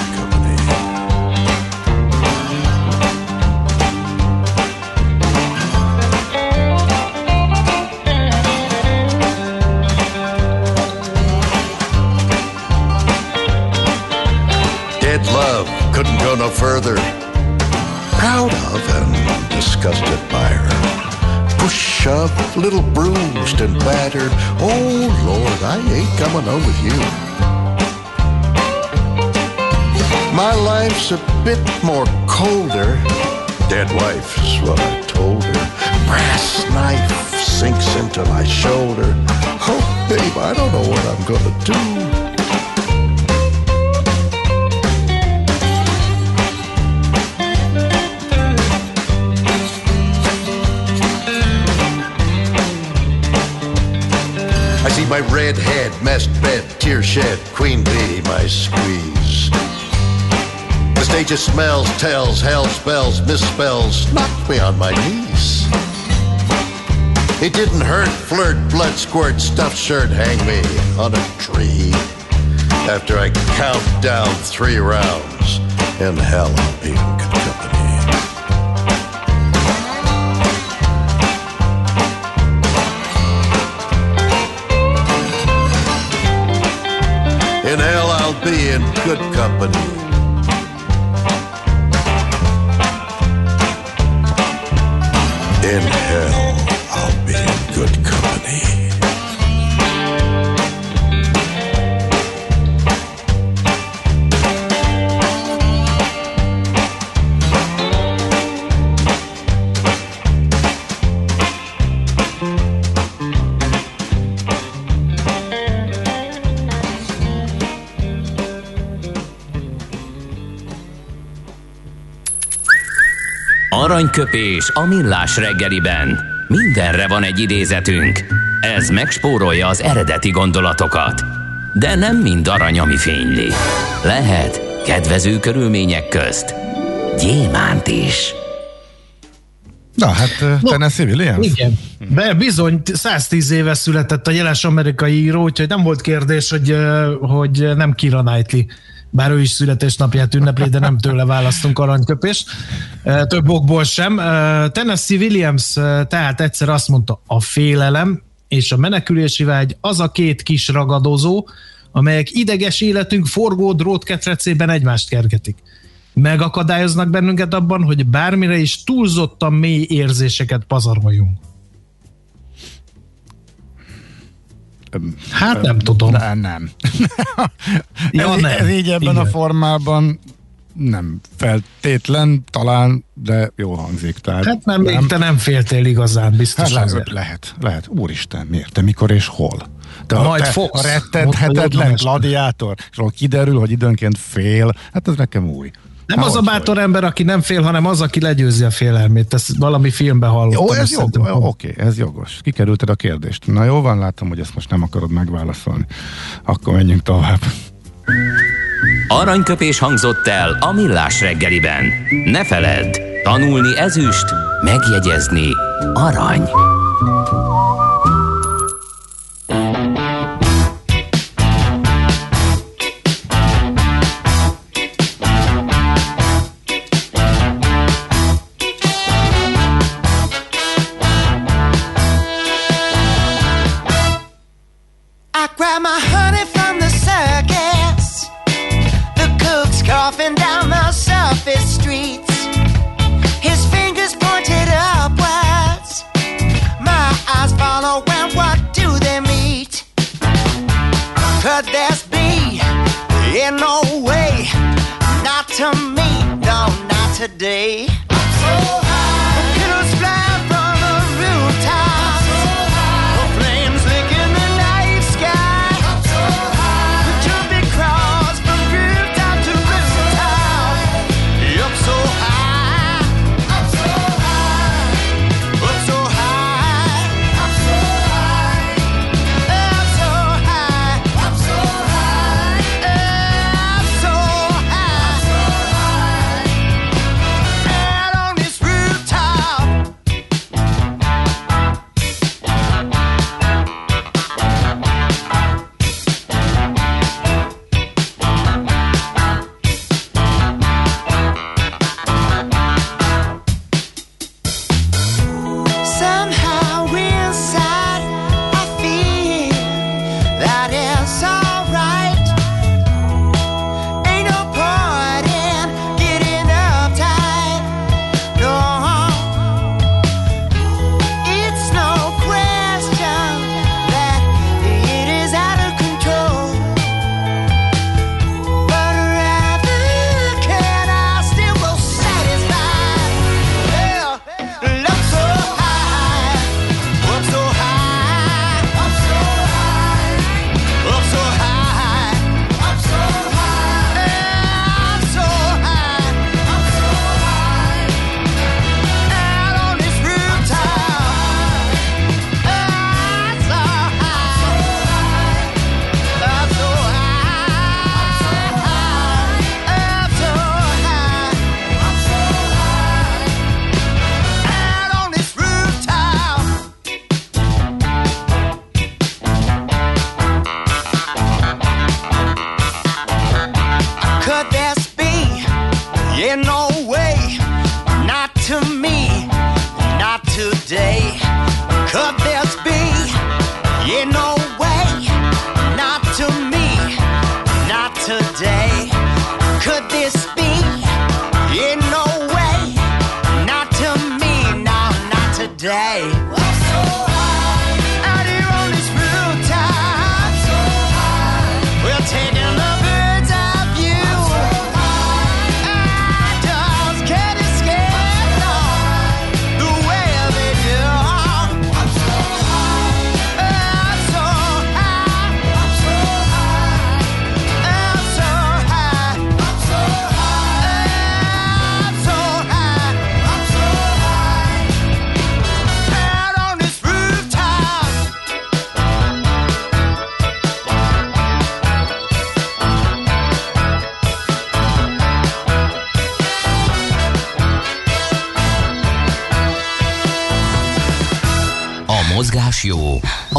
go no further. Proud of and disgusted by her. Push, shove, little bruised and battered. Oh, Lord, I ain't coming home with you. My life's a bit more colder. Dead wife is what I told her. Brass knife sinks into my shoulder. Oh, babe, I don't know what I'm gonna do. My red head, messed bed, tear shed, queen bee, my squeeze. The stage of smells, tells, hell spells, misspells, knocked me on my knees. It didn't hurt, flirt, blood squirt, stuffed shirt, hang me on a tree. After I count down three rounds, in hell I'll be be in good company. In hell, Aranyköpés a millás reggeliben. Mindenre van egy idézetünk. Ez megspórolja az eredeti gondolatokat. De nem mind arany, ami fényli. Lehet kedvező körülmények közt gyémánt is. Na hát, no, Tennessee Williams? Igen. De bizony, 110 éve született a jeles amerikai író, úgyhogy nem volt kérdés, hogy, hogy nem Kira Knightley bár ő is születésnapját ünnepli, de nem tőle választunk aranyköpés. Több okból sem. Tennessee Williams tehát egyszer azt mondta, a félelem és a menekülési vágy az a két kis ragadozó, amelyek ideges életünk forgó drótketrecében egymást kergetik. Megakadályoznak bennünket abban, hogy bármire is túlzottan mély érzéseket pazaroljunk. Hát nem tudom. De nem. ja, ez, nem. ez így ebben Igen. a formában nem feltétlen, talán, de jó hangzik. Tehát hát nem, nem. te nem féltél igazán, biztos. Hát lehet, lehet, lehet. Úristen, miért? Te mikor és hol? De Majd a, fogsz. A rettenthetetlen gladiátor, és kiderül, hogy időnként fél, hát ez nekem új. Nem Há, az a bátor vagy? ember, aki nem fél, hanem az, aki legyőzi a félelmét. Ezt valami filmben hallottam. Jó, ez jog, oké, okay, ez jogos. Kikerülted a kérdést. Na jó van, látom, hogy ezt most nem akarod megválaszolni. Akkor menjünk tovább. Aranyköpés hangzott el a millás reggeliben. Ne feledd, tanulni ezüst, megjegyezni arany.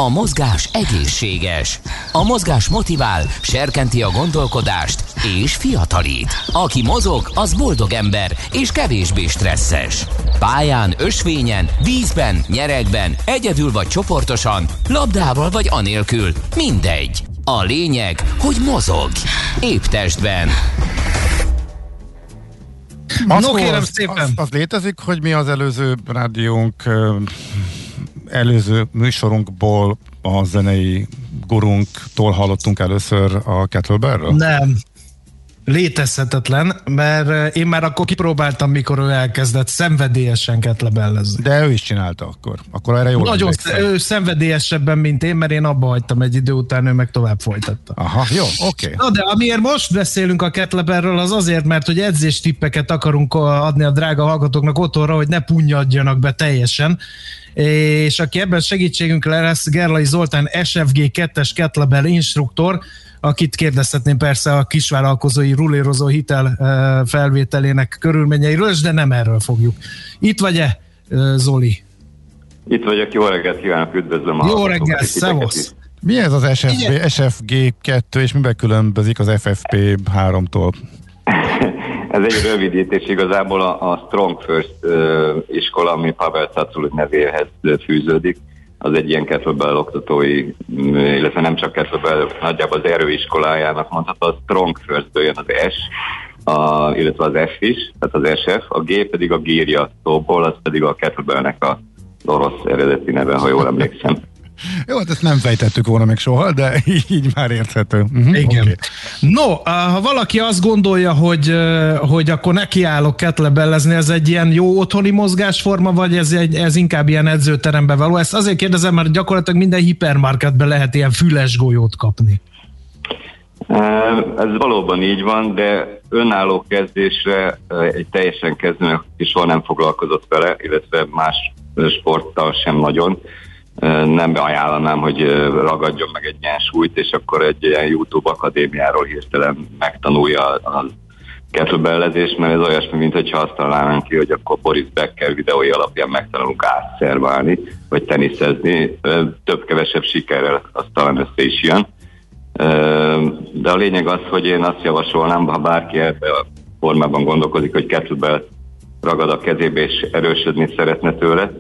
A mozgás egészséges, a mozgás motivál, serkenti a gondolkodást és fiatalít. Aki mozog, az boldog ember és kevésbé stresszes. Pályán, ösvényen, vízben, nyeregben, egyedül vagy csoportosan, labdával vagy anélkül, mindegy. A lényeg, hogy mozog. Épp testben. No, kérem szépen. Az, az létezik, hogy mi az előző rádiónk előző műsorunkból a zenei gurunktól hallottunk először a kettlebellről? Nem. Létezhetetlen, mert eh, én már akkor kipróbáltam, mikor ő elkezdett szenvedélyesen ketlebellezni. De ő is csinálta akkor. Akkor erre jól Nagyon sz- ő szenvedélyesebben, mint én, mert én abba hagytam egy idő után, ő meg tovább folytatta. Aha, jó, oké. Na de amiért most beszélünk a kettlebellről, az azért, mert hogy edzéstippeket akarunk adni a drága hallgatóknak otthonra, hogy ne punyadjanak be teljesen. És aki ebben segítségünkre lesz, Gerlai Zoltán SFG 2-es kettlebell instruktor, akit kérdezhetném persze a kisvállalkozói rulérozó hitel felvételének körülményeiről, de nem erről fogjuk. Itt vagy-e, Zoli? Itt vagyok, jó reggelt kívánok, üdvözlöm a Jó hallgatókat reggel, és titeket szevasz! Mi ez az SFB, Igen. SFG 2, és miben különbözik az FFP 3-tól? Ez egy rövidítés igazából a, a Strong First uh, iskola, ami Pavel Caculik nevéhez ö, fűződik. Az egy ilyen kettlebell oktatói, m, illetve nem csak kettlebell, nagyjából az erőiskolájának mondható, a Strong First jön az S, a, illetve az F is, tehát az SF, a G pedig a gírja szóból, az pedig a kettlebellnek a orosz eredeti neve, ha jól emlékszem. Jó, hát ezt nem fejtettük volna meg soha, de így, így már érthető. Uh-huh, Igen. Okay. No, ah, ha valaki azt gondolja, hogy, eh, hogy akkor nekiállok kettlebellezni, ez egy ilyen jó otthoni mozgásforma, vagy ez, egy, ez inkább ilyen edzőterembe való? Ezt azért kérdezem, mert gyakorlatilag minden hipermarketben lehet ilyen füles golyót kapni. Ez valóban így van, de önálló kezdésre egy teljesen kezdőnek is soha nem foglalkozott vele, illetve más sporttal sem nagyon. Nem ajánlanám, hogy ragadjon meg egy ilyen súlyt, és akkor egy ilyen YouTube akadémiáról hirtelen megtanulja a kettlebellezést, mert ez olyasmi, mint hogyha azt találnánk ki, hogy akkor Boris Becker videói alapján megtanulunk átszerválni, vagy teniszezni. Több-kevesebb sikerrel az talán össze is jön. De a lényeg az, hogy én azt javasolnám, ha bárki ebbe a formában gondolkodik, hogy kettlebell ragad a kezébe és erősödni szeretne tőle,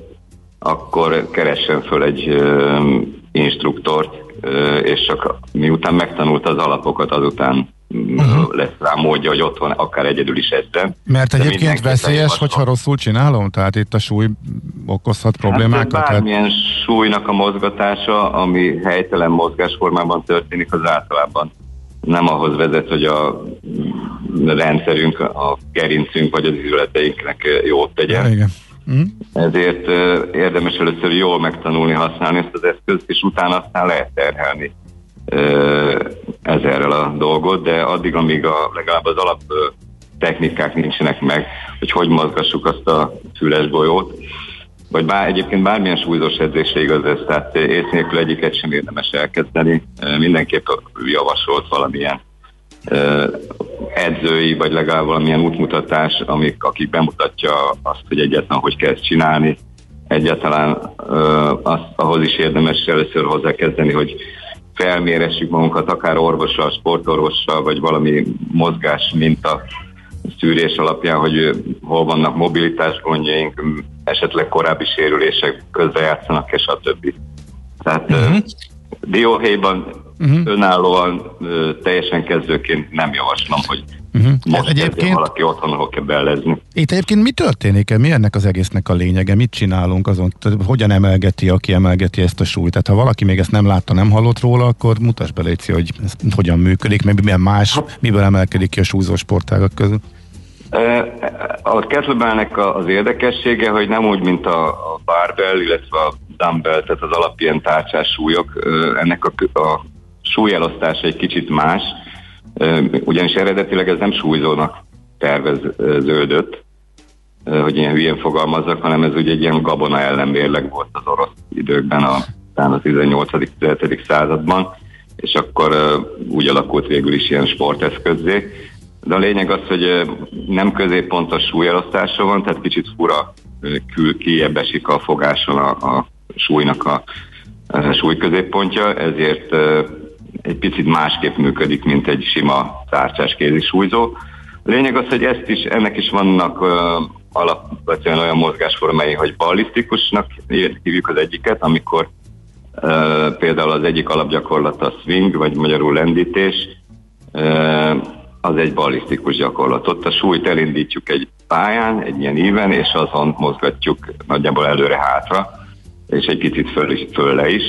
akkor keressen föl egy instruktort, és csak miután megtanulta az alapokat, azután uh-huh. lesz rá módja, hogy otthon akár egyedül is edzem. Mert egyébként veszélyes, hogyha rosszul csinálom? Tehát itt a súly okozhat problémákat? Hát, Hát, bármilyen súlynak a mozgatása, ami helytelen mozgásformában történik, az általában nem ahhoz vezet, hogy a rendszerünk, a gerincünk vagy az izületeinknek jót tegyen. Ja, igen. Mm. Ezért érdemes először jól megtanulni használni ezt az eszközt, és utána aztán lehet terhelni ezerrel a dolgot, de addig, amíg a, legalább az alap technikák nincsenek meg, hogy hogy mozgassuk azt a füles golyót, vagy bár, egyébként bármilyen súlyzós edzésre igaz ez, tehát ész nélkül egyiket sem érdemes elkezdeni. Mindenképp javasolt valamilyen edzői, vagy legalább valamilyen útmutatás, amik, akik bemutatja azt, hogy egyáltalán hogy kell ezt csinálni. Egyáltalán ö, azt, ahhoz is érdemes először hozzákezdeni, hogy felméressük magunkat akár orvossal, sportorvossal, vagy valami mozgás minta szűrés alapján, hogy hol vannak mobilitás gondjaink, esetleg korábbi sérülések közrejátszanak, és a többi. Tehát uh-huh. dióhéjban uh-huh. önállóan ö, teljesen kezdőként nem javaslom, hogy Uh-huh. most egyébként valaki otthon ahol kell bellezni. Itt egyébként mi történik? Mi ennek az egésznek a lényege? Mit csinálunk azon? Hogyan emelgeti, aki emelgeti ezt a súlyt? Tehát ha valaki még ezt nem látta, nem hallott róla, akkor mutas be Léci, hogy ez hogyan működik, meg milyen más, miből emelkedik ki a súlyzó sportágak közül. A kettlebellnek az érdekessége, hogy nem úgy, mint a barbell, illetve a dumbbell, tehát az alapján tárcsás súlyok, ennek a, a súlyelosztása egy kicsit más, ugyanis eredetileg ez nem súlyzónak terveződött, hogy ilyen hülyén fogalmazzak, hanem ez ugye egy ilyen gabona ellenmérleg volt az orosz időkben, a, a 18.-17. században, és akkor úgy alakult végül is ilyen sporteszközzé. De a lényeg az, hogy nem középpontos súlyelosztása van, tehát kicsit fura kül, kiebb esik a fogáson a, a súlynak a, a súlyközéppontja, ezért egy picit másképp működik, mint egy sima tárcsás kézi súlyzó. A lényeg az, hogy ezt is, ennek is vannak uh, alapvetően olyan mozgásformái, hogy ballisztikusnak hívjuk az egyiket, amikor uh, például az egyik alapgyakorlat a swing, vagy magyarul lendítés, uh, az egy ballisztikus gyakorlat. Ott a súlyt elindítjuk egy pályán, egy ilyen íven, és azon mozgatjuk nagyjából előre-hátra, és egy picit föl, fölle is.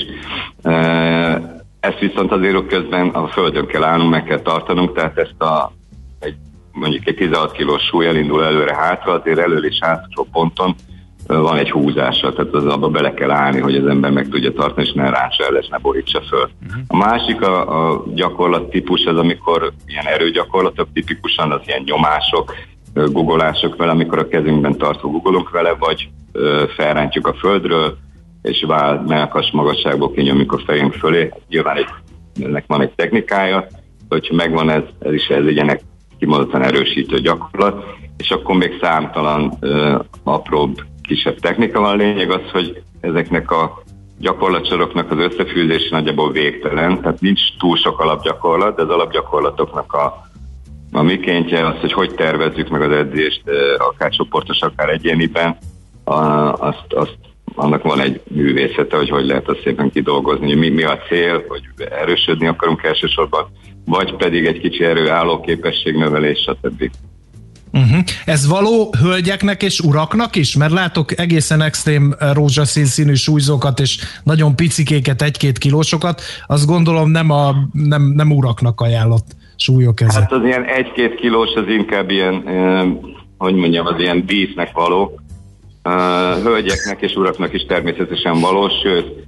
Ezt viszont azért közben a földön kell állnunk, meg kell tartanunk, tehát ezt a egy, mondjuk egy 16 kilós súly elindul előre-hátra, azért elő és hátra ponton van egy húzása, tehát az abba bele kell állni, hogy az ember meg tudja tartani, és ne ráncsa el, és ne borítsa föl. Uh-huh. A másik a, a gyakorlat típus az, amikor ilyen erőgyakorlatok, tipikusan az ilyen nyomások, guggolások vele, amikor a kezünkben tartó guggolunk vele, vagy felrántjuk a földről, és vál melkas magasságból kinyomjuk a fejünk fölé. Nyilván egy, ennek van egy technikája, hogyha megvan ez, ez is ez egy ennek kimondottan erősítő gyakorlat, és akkor még számtalan ö, apróbb, kisebb technika van. Lényeg az, hogy ezeknek a gyakorlatsoroknak az összefűzése nagyjából végtelen, tehát nincs túl sok alapgyakorlat, de az alapgyakorlatoknak a, a mikéntje az, hogy hogy tervezzük meg az edzést, akár csoportos, akár egyéniben, azt, azt annak van egy művészete, hogy hogy lehet azt szépen kidolgozni, hogy mi, mi a cél, hogy erősödni akarunk elsősorban, vagy pedig egy kicsi erő növelés, stb. Uh-huh. Ez való hölgyeknek és uraknak is? Mert látok egészen extrém rózsaszín színű súlyzókat és nagyon picikéket, egy-két kilósokat. Azt gondolom nem, a, nem, nem uraknak ajánlott súlyok ezek. Hát az ilyen egy-két kilós az inkább ilyen, eh, hogy mondjam, az ilyen dísznek való hölgyeknek és uraknak is természetesen valós, sőt,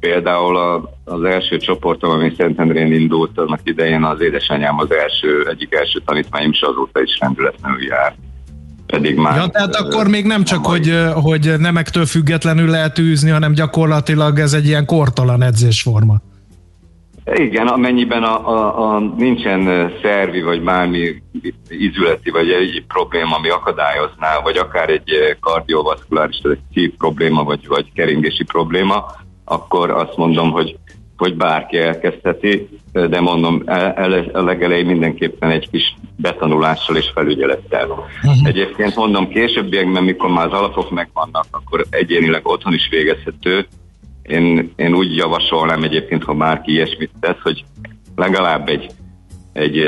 például az első csoportom, ami Szentendrén indult, annak idején az édesanyám az első, egyik első tanítmányom, és azóta is rendületlenül jár. Pedig már... Ja, tehát akkor még nem csak, hogy, hogy nemektől függetlenül lehet űzni, hanem gyakorlatilag ez egy ilyen kortalan edzésforma. Igen, amennyiben a, a, a nincsen szervi, vagy bármi izületi, vagy egy probléma, ami akadályozná, vagy akár egy kardiovaszkuláris, egy szív probléma, vagy, vagy keringési probléma, akkor azt mondom, hogy, hogy bárki elkezdheti, de mondom, el, a legelején mindenképpen egy kis betanulással és felügyelettel. Uh-huh. Egyébként mondom, későbbiekben, mikor már az alapok megvannak, akkor egyénileg otthon is végezhető, én, én úgy javasolnám egyébként, ha bárki ilyesmit tesz, hogy legalább egy, egy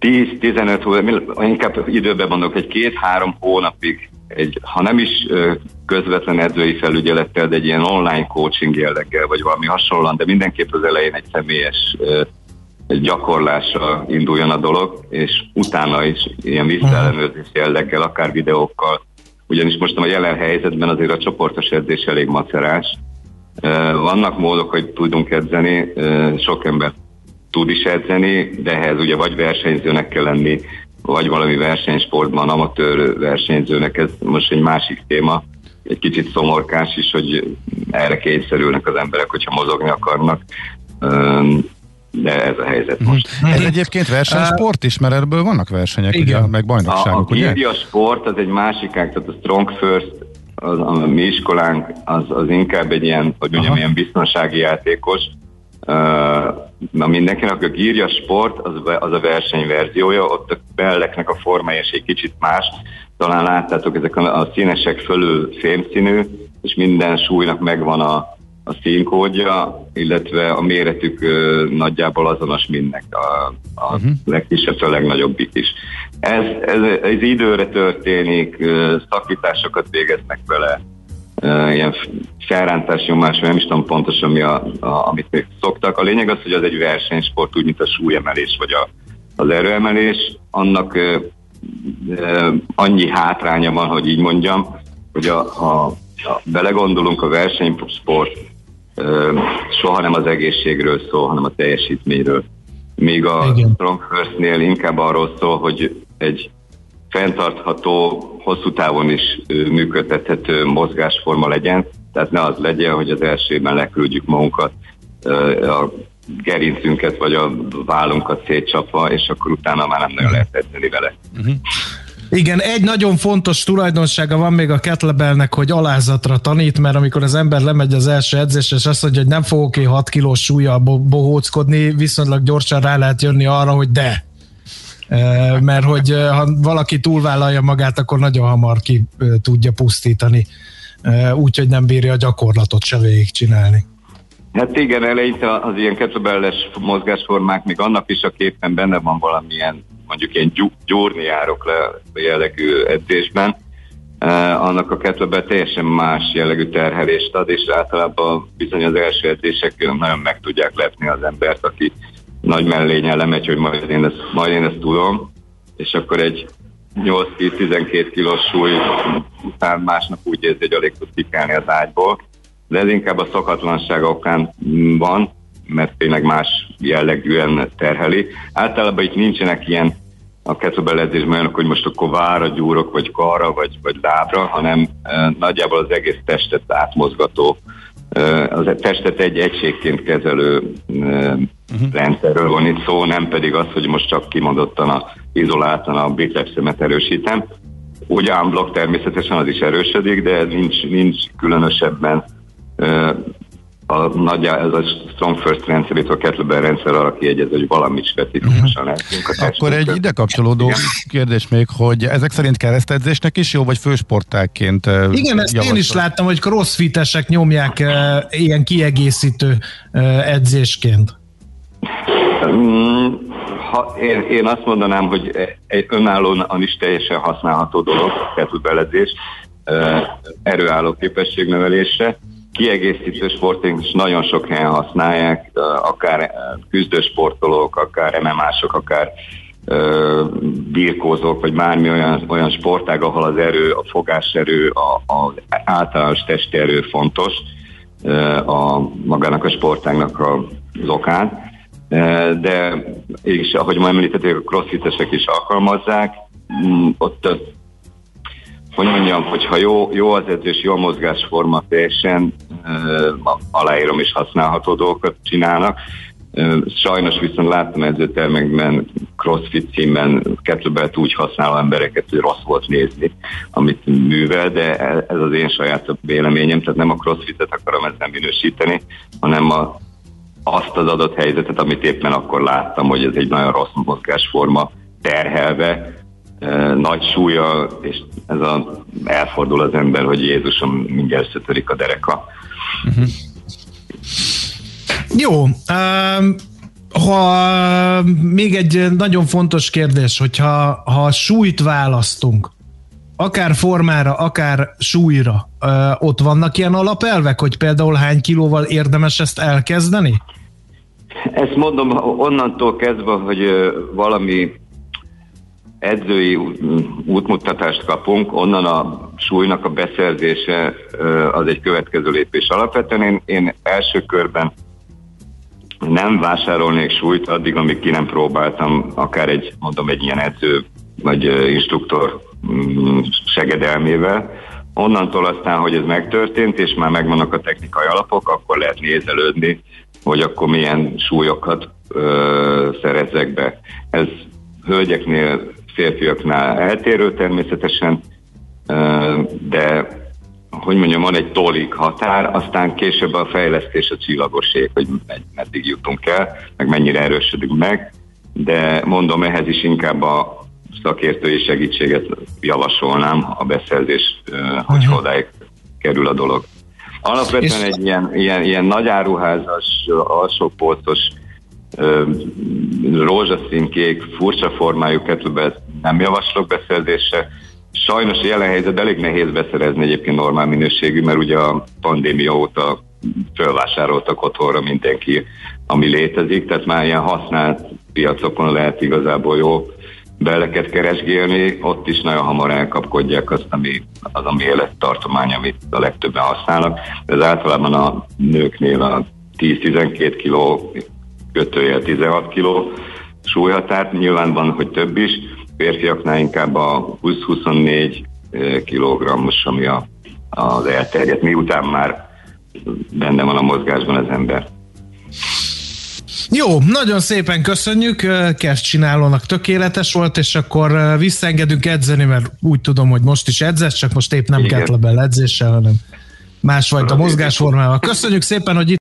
10-15 inkább időben mondok, egy két-három hónapig, egy, ha nem is közvetlen edzői felügyelettel, de egy ilyen online coaching jelleggel, vagy valami hasonlóan, de mindenképp az elején egy személyes gyakorlásra induljon a dolog, és utána is ilyen visszaellenőrzés jelleggel, akár videókkal, ugyanis most a jelen helyzetben azért a csoportos edzés elég macerás. Vannak módok, hogy tudunk edzeni, sok ember tud is edzeni, de ehhez ugye vagy versenyzőnek kell lenni, vagy valami versenysportban, amatőr versenyzőnek, ez most egy másik téma, egy kicsit szomorkás is, hogy erre kényszerülnek az emberek, hogyha mozogni akarnak de ez a helyzet mhm. most. Ez egyébként versenysport is, mert ebből vannak versenyek, Igen. ugye, meg bajnokságok, a, a ugye? A sport az egy másik ág, tehát a Strong First, az, a mi iskolánk, az, az inkább egy ilyen, hogy mondjam, Aha. ilyen biztonsági játékos, Uh, na mindenkinek, aki írja sport, az, az a versenyverziója, ott a belleknek a formája is egy kicsit más. Talán láttátok, ezek a, a színesek fölül fémszínű, és minden súlynak megvan a, a színkódja, illetve a méretük ö, nagyjából azonos mindnek, a, a uh-huh. legkisebb a legnagyobbik is. Ez, ez, ez időre történik, ö, szakításokat végeznek vele, ö, ilyen felrántás nyomás, nem is tudom pontosan mi, a, a, amit még szoktak. A lényeg az, hogy az egy versenysport, úgy, mint a súlyemelés vagy a, az erőemelés. Annak ö, ö, annyi hátránya van, hogy így mondjam, hogy a, a, ha belegondolunk a versenysport, soha nem az egészségről szól, hanem a teljesítményről. Míg a Igen. Strong First-nél inkább arról szól, hogy egy fenntartható, hosszú távon is működtethető mozgásforma legyen, tehát ne az legyen, hogy az elsőben leküldjük magunkat, a gerincünket vagy a vállunkat szétcsapva, és akkor utána már nem nagyon lehet edzeni vele. Uh-huh. Igen, egy nagyon fontos tulajdonsága van még a kettlebellnek, hogy alázatra tanít, mert amikor az ember lemegy az első edzésre, és azt mondja, hogy nem fogok én 6 kilós súlya bohóckodni, viszonylag gyorsan rá lehet jönni arra, hogy de. Mert hogy ha valaki túlvállalja magát, akkor nagyon hamar ki tudja pusztítani, úgyhogy nem bírja a gyakorlatot se végigcsinálni. Hát igen, eleinte az ilyen kettlebelles mozgásformák még annak is a képen benne van valamilyen mondjuk ilyen gyúrni járok le jellegű edzésben, Uh, annak a kettlebell teljesen más jellegű terhelést ad, és általában bizony az első edzések nagyon meg tudják lepni az embert, aki nagy mellényen lemegy, hogy majd én ezt, majd én ezt tudom, és akkor egy 8-10-12 kilós súly után másnap úgy érzi, hogy alig tud kikálni az ágyból, de ez inkább a szokatlanság okán van, mert tényleg más jellegűen terheli. Általában itt nincsenek ilyen a kettlebell edzésben olyanok, hogy most akkor vára gyúrok, vagy karra, vagy, vagy lábra, hanem e, nagyjából az egész testet átmozgató, e, az testet egy egységként kezelő e, uh-huh. rendszerről van itt szó, nem pedig az, hogy most csak kimondottan a izoláltan a bicepsemet erősítem. Ugye unblock természetesen az is erősödik, de nincs, nincs különösebben a nagy, ez a Strong First rendszer, itt a kettlebell rendszer arra kiegyez, hogy valamit specifikusan uh-huh. Akkor egy ide kapcsolódó kérdés még, hogy ezek szerint keresztedzésnek is jó, vagy fősportákként Igen, ezt én is láttam, hogy crossfitesek nyomják uh, ilyen kiegészítő uh, edzésként. Mm, ha, én, én azt mondanám, hogy egy önállóan is teljesen használható dolog, a kettlebellezés, uh, erőálló képességnevelésre kiegészítő sportunk is nagyon sok helyen használják, akár küzdősportolók, akár MMA-sok, akár birkózók, vagy bármi olyan, olyan sportág, ahol az erő, a fogáserő, az általános testi erő fontos a magának a sportágnak az okán. De és ahogy ma említették, a crossfitesek is alkalmazzák, mm, ott hogy mondjam, hogyha jó, jó az edzés, jó a mozgásforma, teljesen uh, aláírom és használható dolgokat csinálnak. Uh, sajnos viszont láttam edzőtermekben, crossfit címben kettlebellt úgy használó embereket, hogy rossz volt nézni, amit művel, de ez az én saját véleményem, tehát nem a crossfitet akarom ezzel minősíteni, hanem a, azt az adott helyzetet, amit éppen akkor láttam, hogy ez egy nagyon rossz mozgásforma terhelve, nagy súlya, és ez a, elfordul az ember, hogy Jézusom mindjárt összetörik a dereka. Uh-huh. Jó, um, ha még egy nagyon fontos kérdés, hogyha ha súlyt választunk, akár formára, akár súlyra, ott vannak ilyen alapelvek, hogy például hány kilóval érdemes ezt elkezdeni? Ezt mondom onnantól kezdve, hogy valami edzői útmutatást kapunk, onnan a súlynak a beszerzése az egy következő lépés. Alapvetően én, én első körben nem vásárolnék súlyt addig, amíg ki nem próbáltam akár egy, mondom, egy ilyen edző vagy instruktor mm, segedelmével. Onnantól aztán, hogy ez megtörtént, és már megvannak a technikai alapok, akkor lehet nézelődni, hogy akkor milyen súlyokat ö, szerezzek be. Ez hölgyeknél férfiaknál eltérő természetesen, de hogy mondjam, van egy tolik határ, aztán később a fejlesztés a csillagoség, hogy meddig jutunk el, meg mennyire erősödünk meg, de mondom, ehhez is inkább a szakértői segítséget javasolnám a beszerzés, hogy uh-huh. odáig kerül a dolog. Alapvetően egy ilyen, ilyen, ilyen nagy áruházas, alsópolcos, rózsaszínkék, furcsa formájú kettlebell nem javaslok beszerzésre. Sajnos jelen helyzet elég nehéz beszerezni egyébként normál minőségű, mert ugye a pandémia óta felvásároltak otthonra mindenki, ami létezik, tehát már ilyen használt piacokon lehet igazából jó beleket keresgélni, ott is nagyon hamar elkapkodják azt, ami, az, ami élettartomány, amit a legtöbben használnak. Ez általában a nőknél a 10-12 kiló, kötője 16 kiló súlyhatár, nyilván van, hogy több is, férfiaknál inkább a 20-24 kilogrammos, ami a, az elterjedt, miután már benne van a mozgásban az ember. Jó, nagyon szépen köszönjük, Kest csinálónak tökéletes volt, és akkor visszaengedünk edzeni, mert úgy tudom, hogy most is edzesz, csak most épp nem kettlebell edzéssel, hanem másfajta mozgásformával. Köszönjük szépen, hogy itt